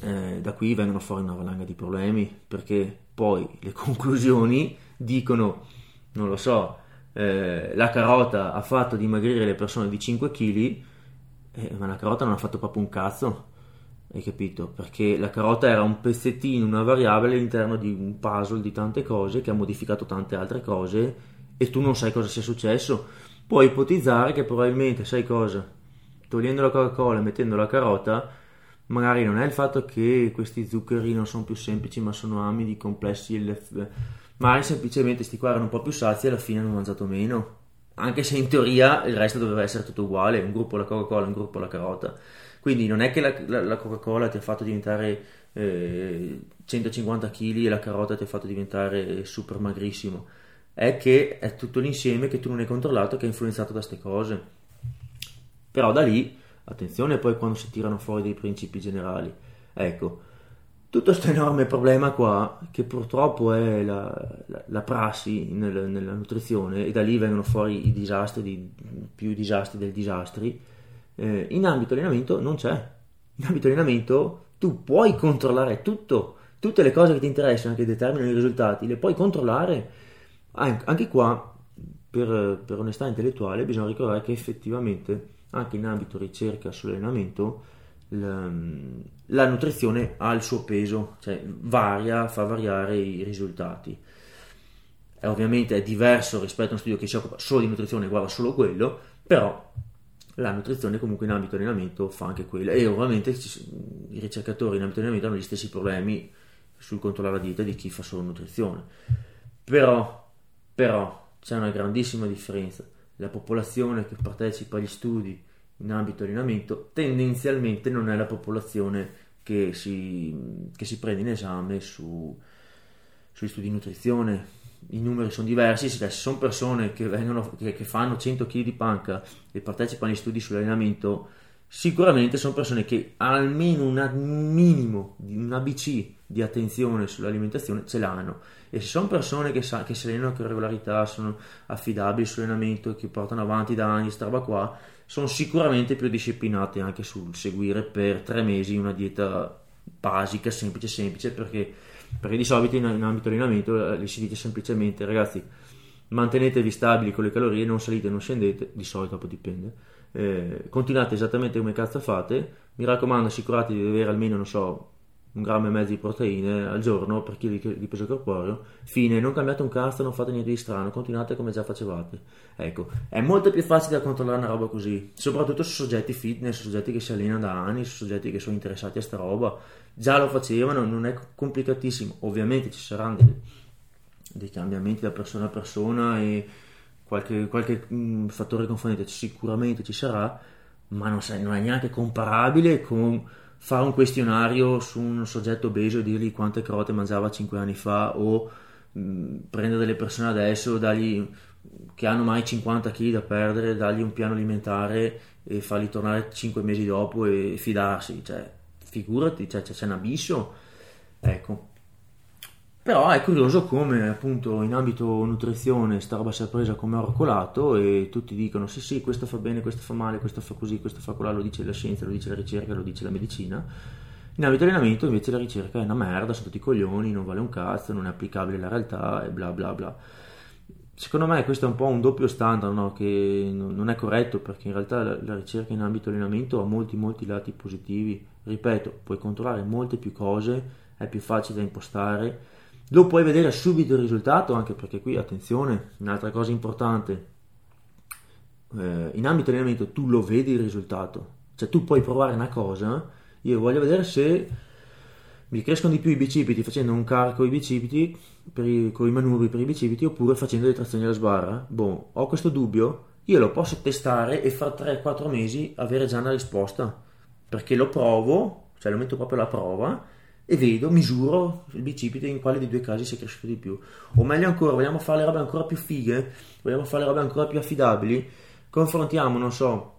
eh, da qui vengono fuori una valanga di problemi, perché poi le conclusioni dicono non lo so, eh, la carota ha fatto dimagrire le persone di 5 kg, eh, ma la carota non ha fatto proprio un cazzo, hai capito? Perché la carota era un pezzettino, una variabile all'interno di un puzzle di tante cose che ha modificato tante altre cose e tu non sai cosa sia successo. Puoi ipotizzare che probabilmente, sai cosa? Togliendo la Coca-Cola e mettendo la carota, magari non è il fatto che questi zuccheri non sono più semplici ma sono amidi complessi magari semplicemente sti qua erano un po' più sazi e alla fine hanno mangiato meno. Anche se in teoria il resto doveva essere tutto uguale, un gruppo la Coca-Cola, un gruppo la carota. Quindi non è che la, la, la Coca-Cola ti ha fatto diventare eh, 150 kg e la carota ti ha fatto diventare super magrissimo. È che è tutto l'insieme che tu non hai controllato che è influenzato da queste cose. Però da lì, attenzione poi quando si tirano fuori dei principi generali. Ecco, tutto questo enorme problema qua, che purtroppo è la, la, la prassi nel, nella nutrizione, e da lì vengono fuori i disastri, di, più disastri dei disastri, eh, in ambito allenamento non c'è. In ambito allenamento tu puoi controllare tutto, tutte le cose che ti interessano, che determinano i risultati, le puoi controllare. Anche qua, per, per onestà intellettuale, bisogna ricordare che effettivamente, anche in ambito ricerca sull'allenamento, la, nutrizione ha il suo peso, cioè varia, fa variare i risultati. È ovviamente è diverso rispetto a uno studio che si occupa solo di nutrizione e guarda solo quello, però la nutrizione comunque in ambito allenamento fa anche quello e ovviamente i ricercatori in ambito allenamento hanno gli stessi problemi sul controllare la dieta di chi fa solo nutrizione. Però, però c'è una grandissima differenza. La popolazione che partecipa agli studi in ambito allenamento tendenzialmente non è la popolazione che si, che si prende in esame su, sugli studi di nutrizione. I numeri sono diversi, se sono persone che, vengono, che, che fanno 100 kg di panca e partecipano agli studi sull'allenamento, sicuramente sono persone che almeno un minimo, un ABC di attenzione sull'alimentazione ce l'hanno. E se sono persone che, sa, che si allenano con regolarità, sono affidabili sull'allenamento, che portano avanti da anni questa roba qua, sono sicuramente più disciplinate anche sul seguire per tre mesi una dieta basica, semplice, semplice, perché, perché di solito in, in ambito allenamento gli si dice semplicemente ragazzi mantenetevi stabili con le calorie, non salite, non scendete, di solito poi dipende, eh, continuate esattamente come cazzo fate, mi raccomando assicuratevi di avere almeno, non so, un grammo e mezzo di proteine al giorno per chili di peso corporeo, fine, non cambiate un cazzo, non fate niente di strano, continuate come già facevate. Ecco, è molto più facile da controllare una roba così, soprattutto su soggetti fitness, su soggetti che si allenano da anni, su soggetti che sono interessati a sta roba, già lo facevano, non è complicatissimo, ovviamente ci saranno dei, dei cambiamenti da persona a persona e qualche, qualche mh, mm, fattore confondente sicuramente ci sarà, ma non, non è neanche comparabile con fare un questionario su un soggetto obeso e dirgli quante carote mangiava 5 anni fa o mh, prendere delle persone adesso dargli, che hanno mai 50 kg da perdere, dargli un piano alimentare e farli tornare 5 mesi dopo e fidarsi, cioè figurati, cioè, c'è un abisso, ecco. Però è curioso come appunto in ambito nutrizione sta roba sia presa come oro colato e tutti dicono sì sì questo fa bene, questo fa male, questo fa così, questo fa colà, lo dice la scienza, lo dice la ricerca, lo dice la medicina. In ambito allenamento invece la ricerca è una merda, sono tutti coglioni, non vale un cazzo, non è applicabile alla realtà e bla bla bla. Secondo me questo è un po' un doppio standard no? che non è corretto perché in realtà la, ricerca in ambito allenamento ha molti molti lati positivi. Ripeto, puoi controllare molte più cose, è più facile da impostare lo puoi vedere subito il risultato, anche perché qui, attenzione, un'altra cosa importante, eh, in ambito allenamento tu lo vedi il risultato, cioè tu puoi provare una cosa, io voglio vedere se mi crescono di più i bicipiti facendo un carico i bicipiti i, con i manubri per i bicipiti oppure facendo le trazioni alla sbarra. Boh, ho questo dubbio, io lo posso testare e fra 3-4 mesi avere già una risposta, perché lo provo, cioè lo metto proprio alla prova e vedo, misuro il bicipite in quale dei due casi si è cresciuto di più. O meglio ancora, vogliamo fare le robe ancora più fighe, vogliamo fare le robe ancora più affidabili, confrontiamo, non so,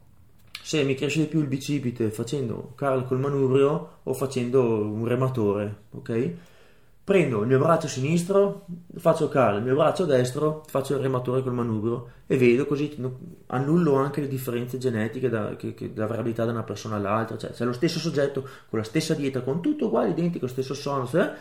se mi cresce di più il bicipite facendo curl col manubrio o facendo un rematore, ok? Prendo il mio braccio sinistro, faccio curl, il mio braccio destro, faccio il rematore col manubrio e vedo così annullo anche le differenze genetiche da, che, che, da variabilità da una persona all'altra, cioè se è lo stesso soggetto con la stessa dieta, con tutto uguale, identico, stesso sonno, eh,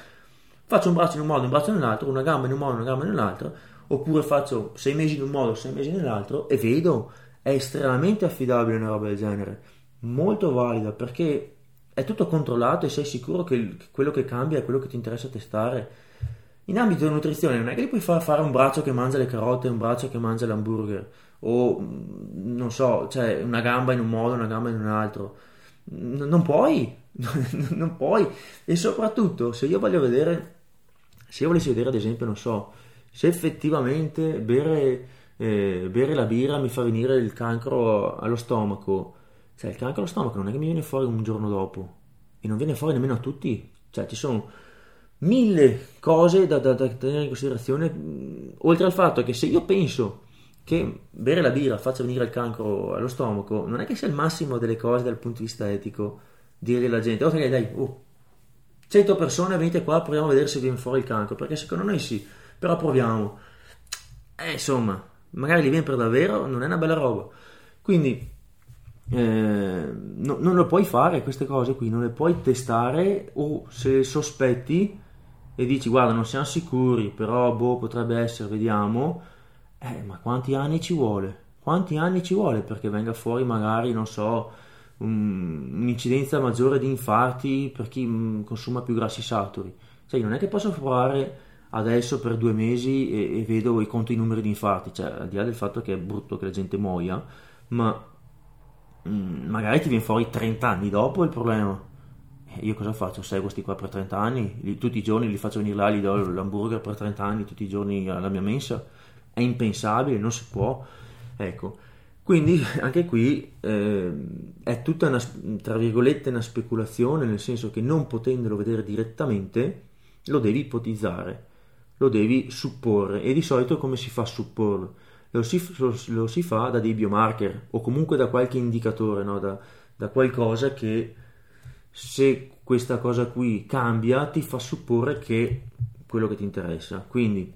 faccio un braccio in un modo, un braccio nell'altro, una gamba in un modo, una gamba nell'altro, oppure faccio sei mesi in un modo, sei mesi nell'altro e vedo, è estremamente affidabile una roba del genere, molto valida perché è tutto controllato e sei sicuro che quello che cambia è quello che ti interessa testare. In ambito di nutrizione non è che gli puoi far fare un braccio che mangia le carote e un braccio che mangia l'hamburger o mm, non so, cioè una gamba in un modo, una gamba in un altro. Non puoi, non puoi. E soprattutto, se io voglio vedere, se io volessi vedere ad esempio, non so, se effettivamente bere, eh, bere la birra mi fa venire il cancro allo stomaco, cioè, il cancro allo stomaco non è che mi viene fuori un giorno dopo e non viene fuori nemmeno a tutti. Cioè, ci sono mille cose da, da, da tenere in considerazione, oltre al fatto che se io penso che bere la birra faccia venire il cancro allo stomaco, non è che sia il massimo delle cose dal punto di vista etico dire alla gente, ok dai, oh, 100 persone venite qua, proviamo a vedere se viene fuori il cancro, perché secondo noi sì, però proviamo. Eh, insomma, magari li viene per davvero, non è una bella roba. Quindi eh, no, non lo puoi fare queste cose qui, non le puoi testare o se sospetti e dici guarda non siamo sicuri, però boh potrebbe essere, vediamo, eh, ma quanti anni ci vuole? Quanti anni ci vuole perché venga fuori magari, non so, un, un'incidenza maggiore di infarti per chi mm, consuma più grassi saturi? Cioè non è che posso provare adesso per due mesi e, e vedo i conto i numeri di infarti, cioè al di là del fatto che è brutto che la gente muoia, ma magari ti viene fuori 30 anni dopo il problema. Eh, io cosa faccio? Seguo questi qua per 30 anni? Li, tutti i giorni li faccio venire là, gli do l'hamburger per 30 anni, tutti i giorni alla mia mensa? È impensabile, non si può. Ecco, quindi anche qui eh, è tutta una, tra virgolette, una speculazione, nel senso che non potendolo vedere direttamente, lo devi ipotizzare, lo devi supporre. E di solito come si fa a supporlo? Lo si, lo, lo si fa da dei biomarker o comunque da qualche indicatore, no? da, da qualcosa che se questa cosa qui cambia ti fa supporre che quello che ti interessa. Quindi,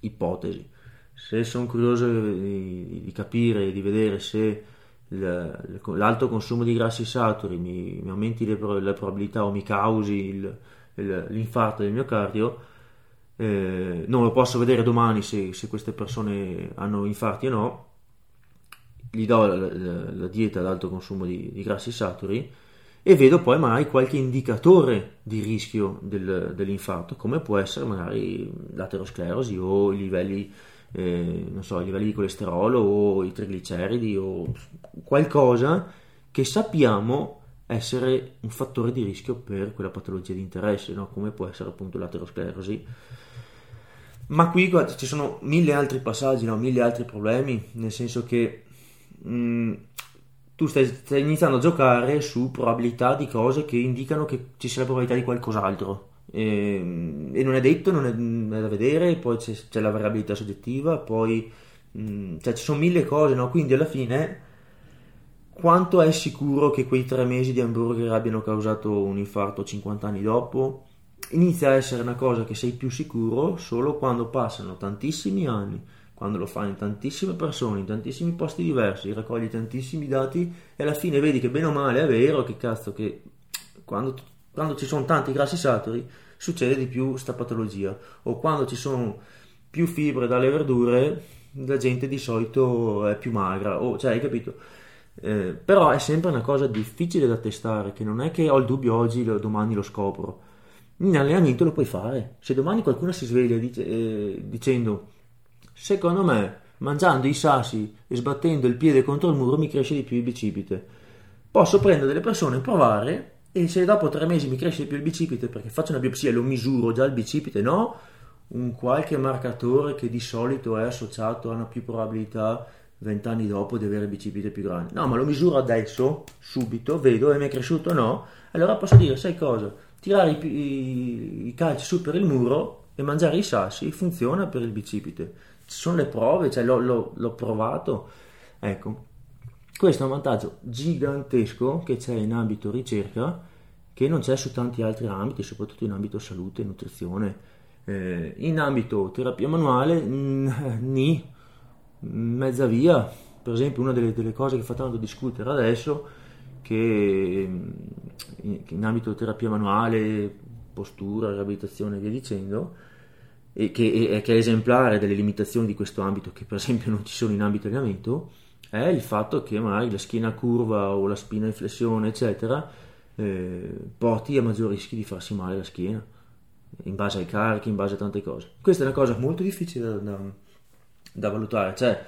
ipotesi, se sono curioso di, di capire, di vedere se l'alto consumo di grassi saturi mi, mi aumenti le, le, probabilità o mi causi il, il, l'infarto del miocardio, eh, non lo posso vedere domani se, se, queste persone hanno infarti o no, gli do la, la, la dieta ad alto consumo di, di, grassi saturi e vedo poi magari qualche indicatore di rischio del, dell'infarto, come può essere magari l'aterosclerosi o i livelli eh, so, i livelli di colesterolo o i trigliceridi o qualcosa che sappiamo essere un fattore di rischio per quella patologia di interesse, no? come può essere appunto l'aterosclerosi. Ma qui guarda, ci sono mille altri passaggi, no? mille altri problemi, nel senso che mh, mm, tu stai, stai, iniziando a giocare su probabilità di cose che indicano che ci sia la probabilità di qualcos'altro. E, ehm, e non è detto, non è, è da vedere, poi c'è, c'è, la variabilità soggettiva, poi mh, mm, cioè ci sono mille cose, no? quindi alla fine quanto è sicuro che quei tre mesi di hamburger abbiano causato un infarto 50 anni dopo? Inizia a essere una cosa che sei più sicuro solo quando passano tantissimi anni, quando lo fai in tantissime persone, in tantissimi posti diversi, raccogli tantissimi dati e alla fine vedi che bene o male è vero che cazzo che quando quando ci sono tanti grassi saturi succede di più sta patologia. O quando ci sono più fibre dalle verdure la gente di solito è più magra. O cioè hai capito eh, però è sempre una cosa difficile da testare che non è che ho il dubbio oggi lo, domani lo scopro. In allenamento lo puoi fare. Se domani qualcuno si sveglia dice, eh, dicendo secondo me mangiando i sassi e sbattendo il piede contro il muro mi cresce di più il bicipite. Posso prendere delle persone e provare e se dopo tre mesi mi cresce più il bicipite perché faccio una biopsia e lo misuro già il bicipite, no, un qualche marcatore che di solito è associato a una più probabilità vent'anni dopo di avere bicipite più grande. No, ma lo misuro adesso, subito, vedo e mi è cresciuto o no, allora posso dire, sai cosa, tirare i, i, i calci su per il muro e mangiare i sassi funziona per il bicipite. Ci sono le prove, cioè l'ho, l'ho, l'ho provato. Ecco, questo è un vantaggio gigantesco che c'è in ambito ricerca che non c'è su tanti altri ambiti, soprattutto in ambito salute nutrizione. Eh, in ambito terapia manuale, mm, ni, mezza via. Per esempio, una delle, delle, cose che fa tanto discutere adesso, che mm, in ambito terapia manuale, postura, riabilitazione e via dicendo, e che, e, che è esemplare delle limitazioni di questo ambito, che per esempio non ci sono in ambito allenamento, è il fatto che magari la schiena curva o la spina in flessione, eccetera, eh, porti a maggiori rischi di farsi male la schiena, in base ai carichi, in base a tante cose. Questa è una cosa molto difficile da, da, da valutare, cioè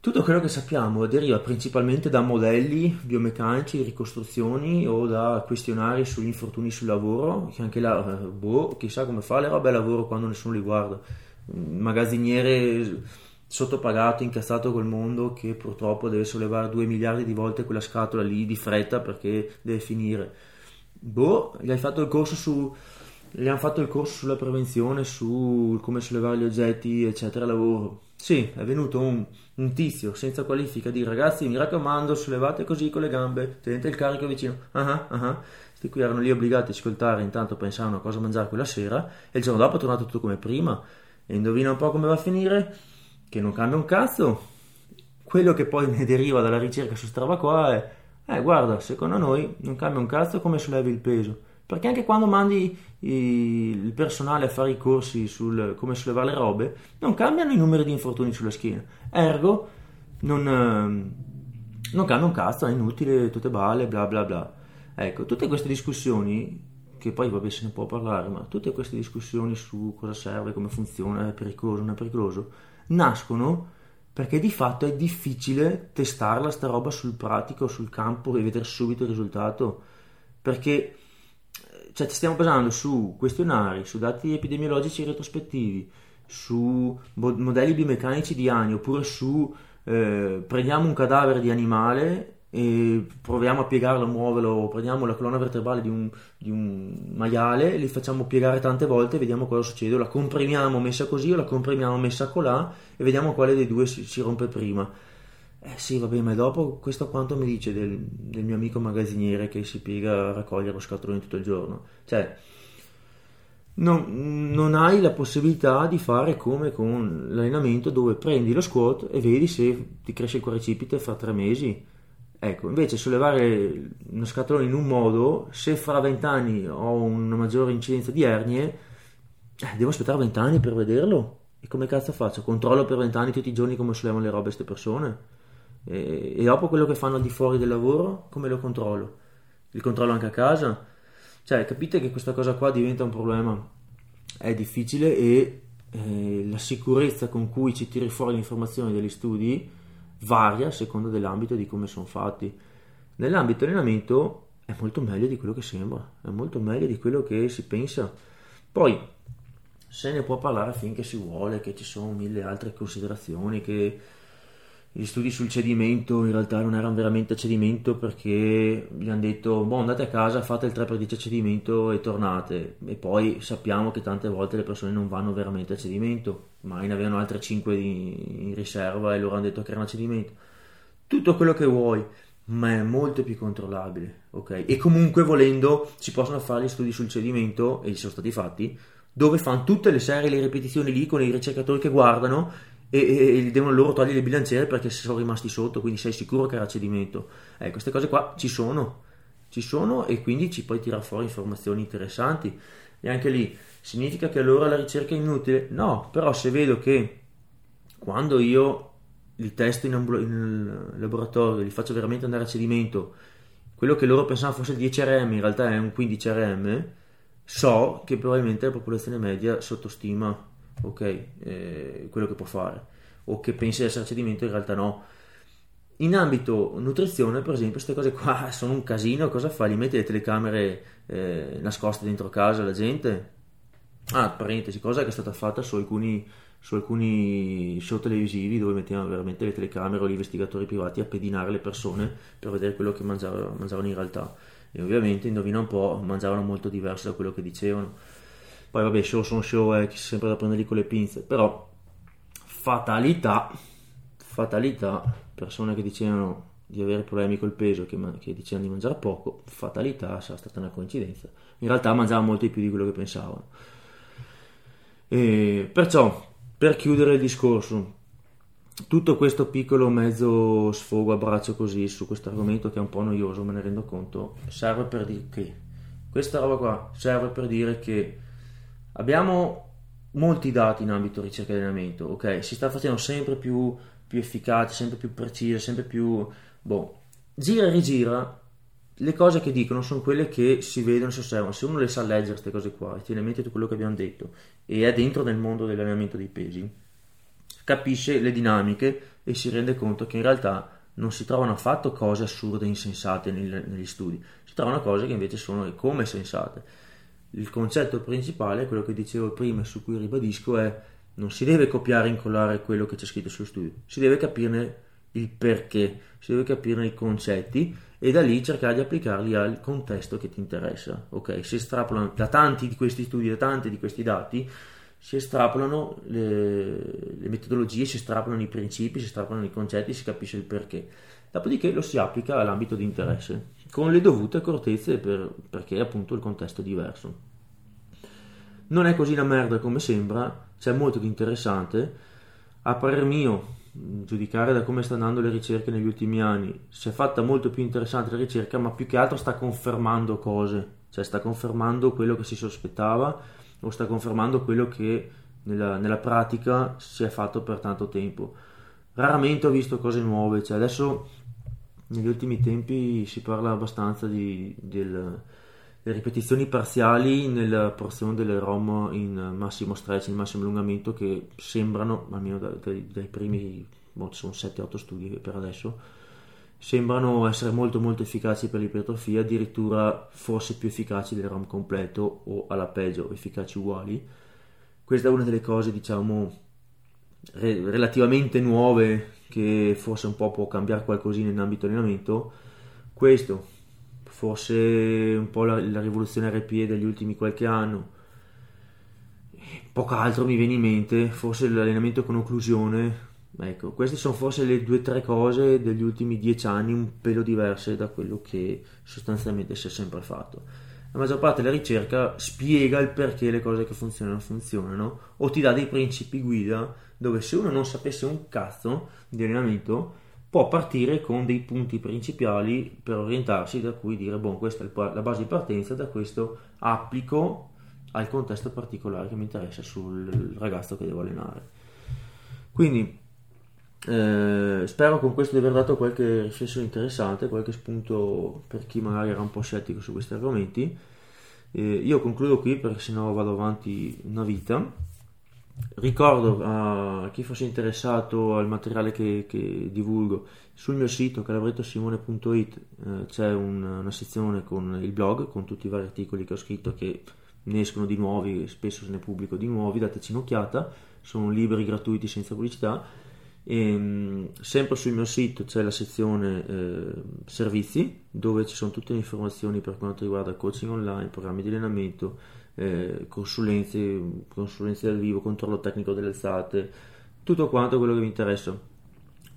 tutto quello che sappiamo deriva principalmente da modelli biomeccanici, ricostruzioni o da questionari sugli infortuni sul lavoro, che anche là, boh, chissà come fa le robe al lavoro quando nessuno li guarda. Magazziniere sottopagato, incazzato col mondo che purtroppo deve sollevare 2 miliardi di volte quella scatola lì di fretta perché deve finire. Boh, gli hai fatto il corso su hanno fatto il corso sulla prevenzione, su come sollevare gli oggetti, eccetera, lavoro. Sì, è venuto un, un tizio senza qualifica di ragazzi, mi raccomando, sollevate così con le gambe, tenete il carico vicino. Ah ah ah. Questi qui erano lì obbligati a ascoltare, intanto pensavano a cosa mangiare quella sera e il giorno dopo è tornato tutto come prima. E indovina un po' come va a finire? che non cambia un cazzo. Quello che poi ne deriva dalla ricerca su Strava qua è, eh guarda, secondo noi non cambia un cazzo come sollevi il peso. Perché anche quando mandi il personale a fare i corsi sul come sollevare le robe, non cambiano i numeri di infortuni sulla schiena. Ergo, non, ehm, non cambia un cazzo, è inutile, tutte balle, bla bla bla. Ecco, tutte queste discussioni, che poi vabbè se ne può parlare, ma tutte queste discussioni su cosa serve, come funziona, è pericoloso, non è pericoloso, nascono perché di fatto è difficile testarla sta roba sul pratico, sul campo e vedere subito il risultato perché cioè, ci stiamo basando su questionari, su dati epidemiologici retrospettivi, su modelli biomeccanici di anni oppure su eh, prendiamo un cadavere di animale e proviamo a piegarlo, a muoverlo, prendiamo la colonna vertebrale di un, di un maiale, li facciamo piegare tante volte e vediamo cosa succede, la comprimiamo messa così o la comprimiamo messa colà e vediamo quale dei due si, si rompe prima. Eh sì, vabbè, ma dopo questo quanto mi dice del, del, mio amico magazziniere che si piega a raccogliere lo scatolone tutto il giorno? Cioè, non, non, hai la possibilità di fare come con l'allenamento dove prendi lo squat e vedi se ti cresce il quadricipite fra tre mesi. Ecco, invece sollevare uno scatolone in un modo, se fra vent'anni ho una maggiore incidenza di ernie, eh, devo aspettare vent'anni per vederlo. E come cazzo faccio? Controllo per vent'anni tutti i giorni come sollevano le robe queste persone? E, e dopo quello che fanno al di fuori del lavoro, come lo controllo? Il controllo anche a casa? Cioè, capite che questa cosa qua diventa un problema, è difficile e eh, la sicurezza con cui ci tiri fuori le informazioni degli studi varia a seconda dell'ambito e di come sono fatti. Nell'ambito allenamento è molto meglio di quello che sembra, è molto meglio di quello che si pensa. Poi se ne può parlare finché si vuole, che ci sono mille altre considerazioni, che gli studi sul cedimento in realtà non erano veramente cedimento perché gli hanno detto boh andate a casa fate il 3x10 a cedimento e tornate. E poi sappiamo che tante volte le persone non vanno veramente a cedimento ma ne avevano altre 5 di, in riserva e loro hanno detto che erano a cedimento. Tutto quello che vuoi ma è molto più controllabile ok? E comunque volendo si possono fare gli studi sul cedimento e sono stati fatti dove fanno tutte le serie le ripetizioni lì con i ricercatori che guardano e, e, e devono loro togliere le bilanciere perché sono rimasti sotto, quindi sei sicuro che era cedimento. Eh, queste cose qua ci sono, ci sono e quindi ci puoi tirare fuori informazioni interessanti. E anche lì significa che allora la ricerca è inutile? No, però se vedo che quando io li testo in, ambul- in laboratorio, li faccio veramente andare a cedimento, quello che loro pensavano fosse il 10 RM in realtà è un 15 RM, so che probabilmente la popolazione media sottostima ok, eh, quello che può fare, o che pensi di essere cedimento, in realtà no. In ambito nutrizione, per esempio, queste cose qua sono un casino, cosa fai? Li metti le telecamere eh, nascoste dentro casa la gente? Ah, parentesi, cosa che è stata fatta su alcuni, su alcuni show televisivi dove mettevano veramente le telecamere o gli investigatori privati a pedinare le persone per vedere quello che mangiavano, mangiavano in realtà. E ovviamente, indovina un po', mangiavano molto diverso da quello che dicevano poi vabbè, show sono show, è sempre da prenderli con le pinze, però fatalità, fatalità, persone che dicevano di avere problemi col peso, che, che dicevano di mangiare poco, fatalità, sarà stata una coincidenza. In realtà mangiavano molto di più di quello che pensavano. E perciò, per chiudere il discorso, tutto questo piccolo mezzo sfogo a braccio così su questo argomento che è un po' noioso, me ne rendo conto, serve per dire che questa roba qua serve per dire che Abbiamo molti dati in ambito ricerca e allenamento, ok? Si sta facendo sempre più, più efficace, sempre più preciso, sempre più... Boh, gira e rigira, le cose che dicono sono quelle che si vedono, si osservano. Se uno le sa leggere queste cose qua, e tiene a mente tutto quello che abbiamo detto, e è dentro nel mondo dell'allenamento dei pesi, capisce le dinamiche e si rende conto che in realtà non si trovano affatto cose assurde e insensate negli studi, si trovano cose che invece sono come sensate il concetto principale, quello che dicevo prima e su cui ribadisco, è non si deve copiare e incollare quello che c'è scritto sullo studio, si deve capirne il perché, si deve capirne i concetti e da lì cercare di applicarli al contesto che ti interessa. Ok, si estrapolano da tanti di questi studi, da tanti di questi dati, si estrapolano le, le metodologie, si estrapolano i principi, si estrapolano i concetti, si capisce il perché. Dopodiché lo si applica all'ambito di interesse con le dovute accortezze per, perché appunto il contesto è diverso. Non è così una merda come sembra, c'è molto di interessante. A parer mio, giudicare da come stanno andando le ricerche negli ultimi anni, si è fatta molto più interessante la ricerca, ma più che altro sta confermando cose, cioè sta confermando quello che si sospettava o sta confermando quello che nella, nella pratica si è fatto per tanto tempo. Raramente ho visto cose nuove, cioè adesso negli ultimi tempi si parla abbastanza di, del, delle ripetizioni parziali nella porzione delle ROM in massimo stretch, in massimo allungamento che sembrano, almeno dai, dai, primi, boh, sono 7-8 studi per adesso, sembrano essere molto molto efficaci per l'ipertrofia, addirittura forse più efficaci del ROM completo o alla peggio efficaci uguali. Questa è una delle cose, diciamo, re- relativamente nuove che forse un po' può cambiare qualcosina in ambito allenamento, questo, forse un po' la, la rivoluzione RPE degli ultimi qualche anno, poco altro mi viene in mente, forse l'allenamento con occlusione, ecco, queste sono forse le due o tre cose degli ultimi dieci anni un pelo diverse da quello che sostanzialmente si è sempre fatto. la maggior parte della ricerca spiega il perché le cose che funzionano funzionano o ti dà dei principi guida dove se uno non sapesse un cazzo di allenamento può partire con dei punti principali per orientarsi da cui dire, boh, questa è la base di partenza, da questo applico al contesto particolare che mi interessa sul ragazzo che devo allenare. Quindi eh, spero con questo di aver dato qualche riflessione interessante, qualche spunto per chi magari era un po' scettico su questi argomenti. Eh, io concludo qui perché sennò vado avanti una vita ricordo a chi fosse interessato al materiale che, che divulgo sul mio sito calabrettosimone.it eh, c'è un, una sezione con il blog con tutti i vari articoli che ho scritto che ne escono di nuovi spesso se ne pubblico di nuovi dateci un'occhiata sono liberi gratuiti senza pubblicità. E, ehm, sempre sul mio sito c'è la sezione eh, servizi dove ci sono tutte le informazioni per quanto riguarda coaching online programmi di allenamento eh, consulenze, consulenze dal vivo, controllo tecnico delle alzate, tutto quanto quello che mi interessa.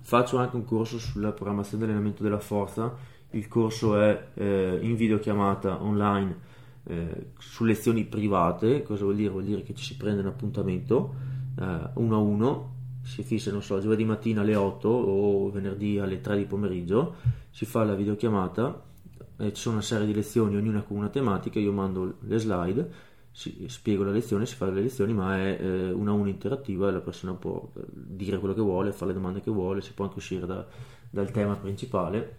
Faccio anche un corso sulla programmazione dell'allenamento della forza, il corso è eh, in videochiamata online eh, su lezioni private, cosa vuol dire? Vuol dire che ci si prende un appuntamento eh, uno a uno, si fissa, non so, giovedì mattina alle 8 o venerdì alle 3 di pomeriggio, si fa la videochiamata, eh, ci sono una serie di lezioni, ognuna con una tematica, io mando le slide si, spiego la lezione, si fa le lezioni, ma è eh, una a una interattiva e la persona può eh, dire quello che vuole, fare le domande che vuole, si può anche uscire da, dal tema principale.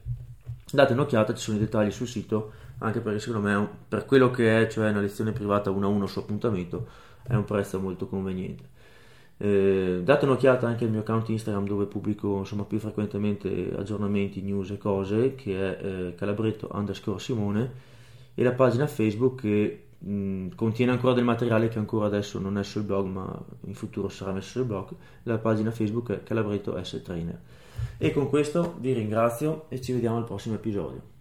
Date un'occhiata, ci sono i dettagli sul sito, anche perché secondo me per quello che è, cioè una lezione privata uno a uno su appuntamento, è un prezzo molto conveniente. Eh, date un'occhiata anche al mio account Instagram dove pubblico insomma, più frequentemente aggiornamenti, news e cose, che è eh, calabretto underscore Simone, e la pagina Facebook che mm, contiene ancora del materiale che ancora adesso non è sul blog ma in futuro sarà messo sul blog la pagina Facebook è Calabretto S Trainer. E con questo vi ringrazio e ci vediamo al prossimo episodio